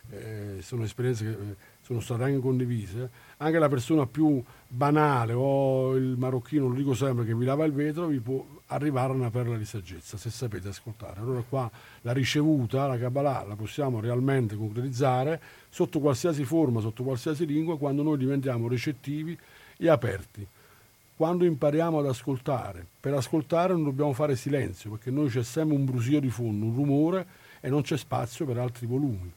eh, sono esperienze che eh, sono state anche condivise, anche la persona più banale o il marocchino, lo dico sempre, che vi lava il vetro, vi può arrivare a una perla di saggezza, se sapete ascoltare. Allora qua la ricevuta, la Kabbalah, la possiamo realmente concretizzare sotto qualsiasi forma, sotto qualsiasi lingua, quando noi diventiamo recettivi e aperti. Quando impariamo ad ascoltare, per ascoltare non dobbiamo fare silenzio, perché noi c'è sempre un brusio di fondo, un rumore e non c'è spazio per altri volumi.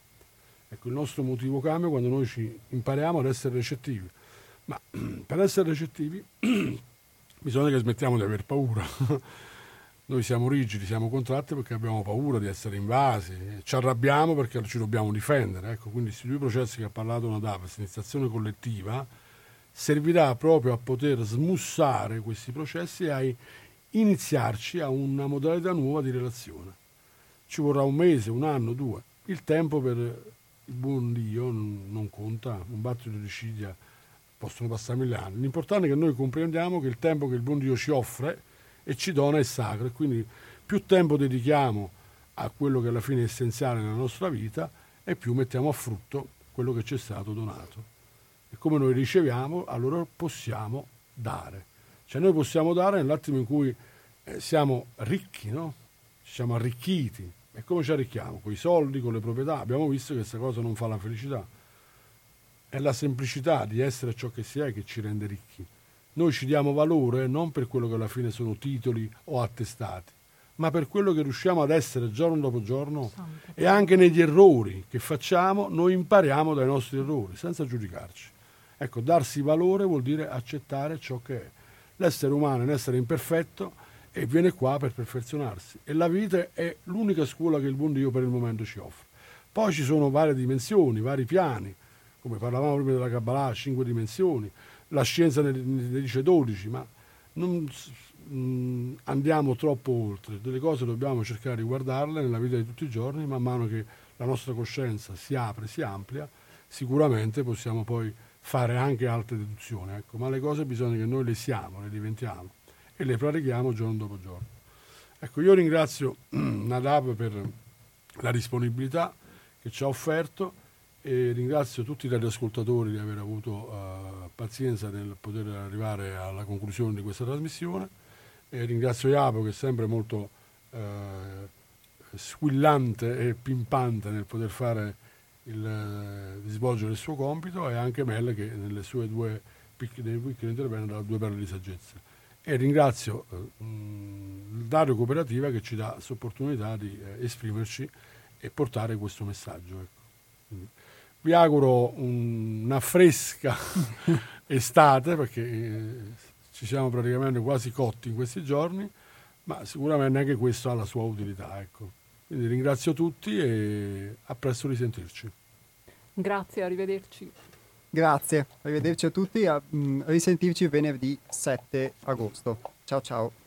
Ecco, il nostro motivo cambia quando noi ci impariamo ad essere recettivi. Ma per essere recettivi bisogna che smettiamo di aver paura. Noi siamo rigidi, siamo contratti perché abbiamo paura di essere invasi, ci arrabbiamo perché ci dobbiamo difendere. Ecco, quindi questi due processi che ha parlato Nadav, iniziazione collettiva, servirà proprio a poter smussare questi processi e a iniziarci a una modalità nuova di relazione. Ci vorrà un mese, un anno, due. Il tempo per il buon Dio non conta, un battito di ciglia possono passare mille anni. L'importante è che noi comprendiamo che il tempo che il buon Dio ci offre e ci dona è sacro e quindi più tempo dedichiamo a quello che alla fine è essenziale nella nostra vita e più mettiamo a frutto quello che ci è stato donato. E come noi riceviamo, allora possiamo dare. Cioè noi possiamo dare nell'attimo in cui eh, siamo ricchi, no? Ci siamo arricchiti. E come ci arricchiamo? Con i soldi, con le proprietà. Abbiamo visto che questa cosa non fa la felicità. È la semplicità di essere ciò che si è che ci rende ricchi. Noi ci diamo valore non per quello che alla fine sono titoli o attestati, ma per quello che riusciamo ad essere giorno dopo giorno e anche negli errori che facciamo noi impariamo dai nostri errori senza giudicarci. Ecco, darsi valore vuol dire accettare ciò che è. L'essere umano è un essere imperfetto e viene qua per perfezionarsi e la vita è l'unica scuola che il buon Dio per il momento ci offre. Poi ci sono varie dimensioni, vari piani, come parlavamo prima della Kabbalah, cinque dimensioni, la scienza ne, dice 12, ma non mm, andiamo troppo oltre. Delle cose dobbiamo cercare di guardarle nella vita di tutti i giorni, man mano che la nostra coscienza si apre, si amplia, sicuramente possiamo poi fare anche altre deduzioni. Ecco. Ma le cose bisogna che noi le siamo, le diventiamo e le pratichiamo giorno dopo giorno. Ecco, io ringrazio Nadav per la disponibilità che ci ha offerto e ringrazio tutti gli ascoltatori di aver avuto uh, pazienza nel poter arrivare alla conclusione di questa trasmissione e ringrazio Iapo che è sempre molto uh, squillante e pimpante nel poter fare il, uh, svolgere il suo compito e anche Mel che nelle sue due piccoli, piccoli interventi dà due parole di saggezza e ringrazio il Dario Cooperativa che ci dà questa opportunità di esprimerci e portare questo messaggio. Ecco vi auguro una fresca estate perché eh, ci siamo praticamente quasi cotti in questi giorni, ma sicuramente anche questo ha la sua utilità. Ecco. Quindi ringrazio tutti e a presto risentirci. Grazie, arrivederci. Grazie, arrivederci a tutti, a mm, risentirci venerdì 7 agosto. Ciao ciao.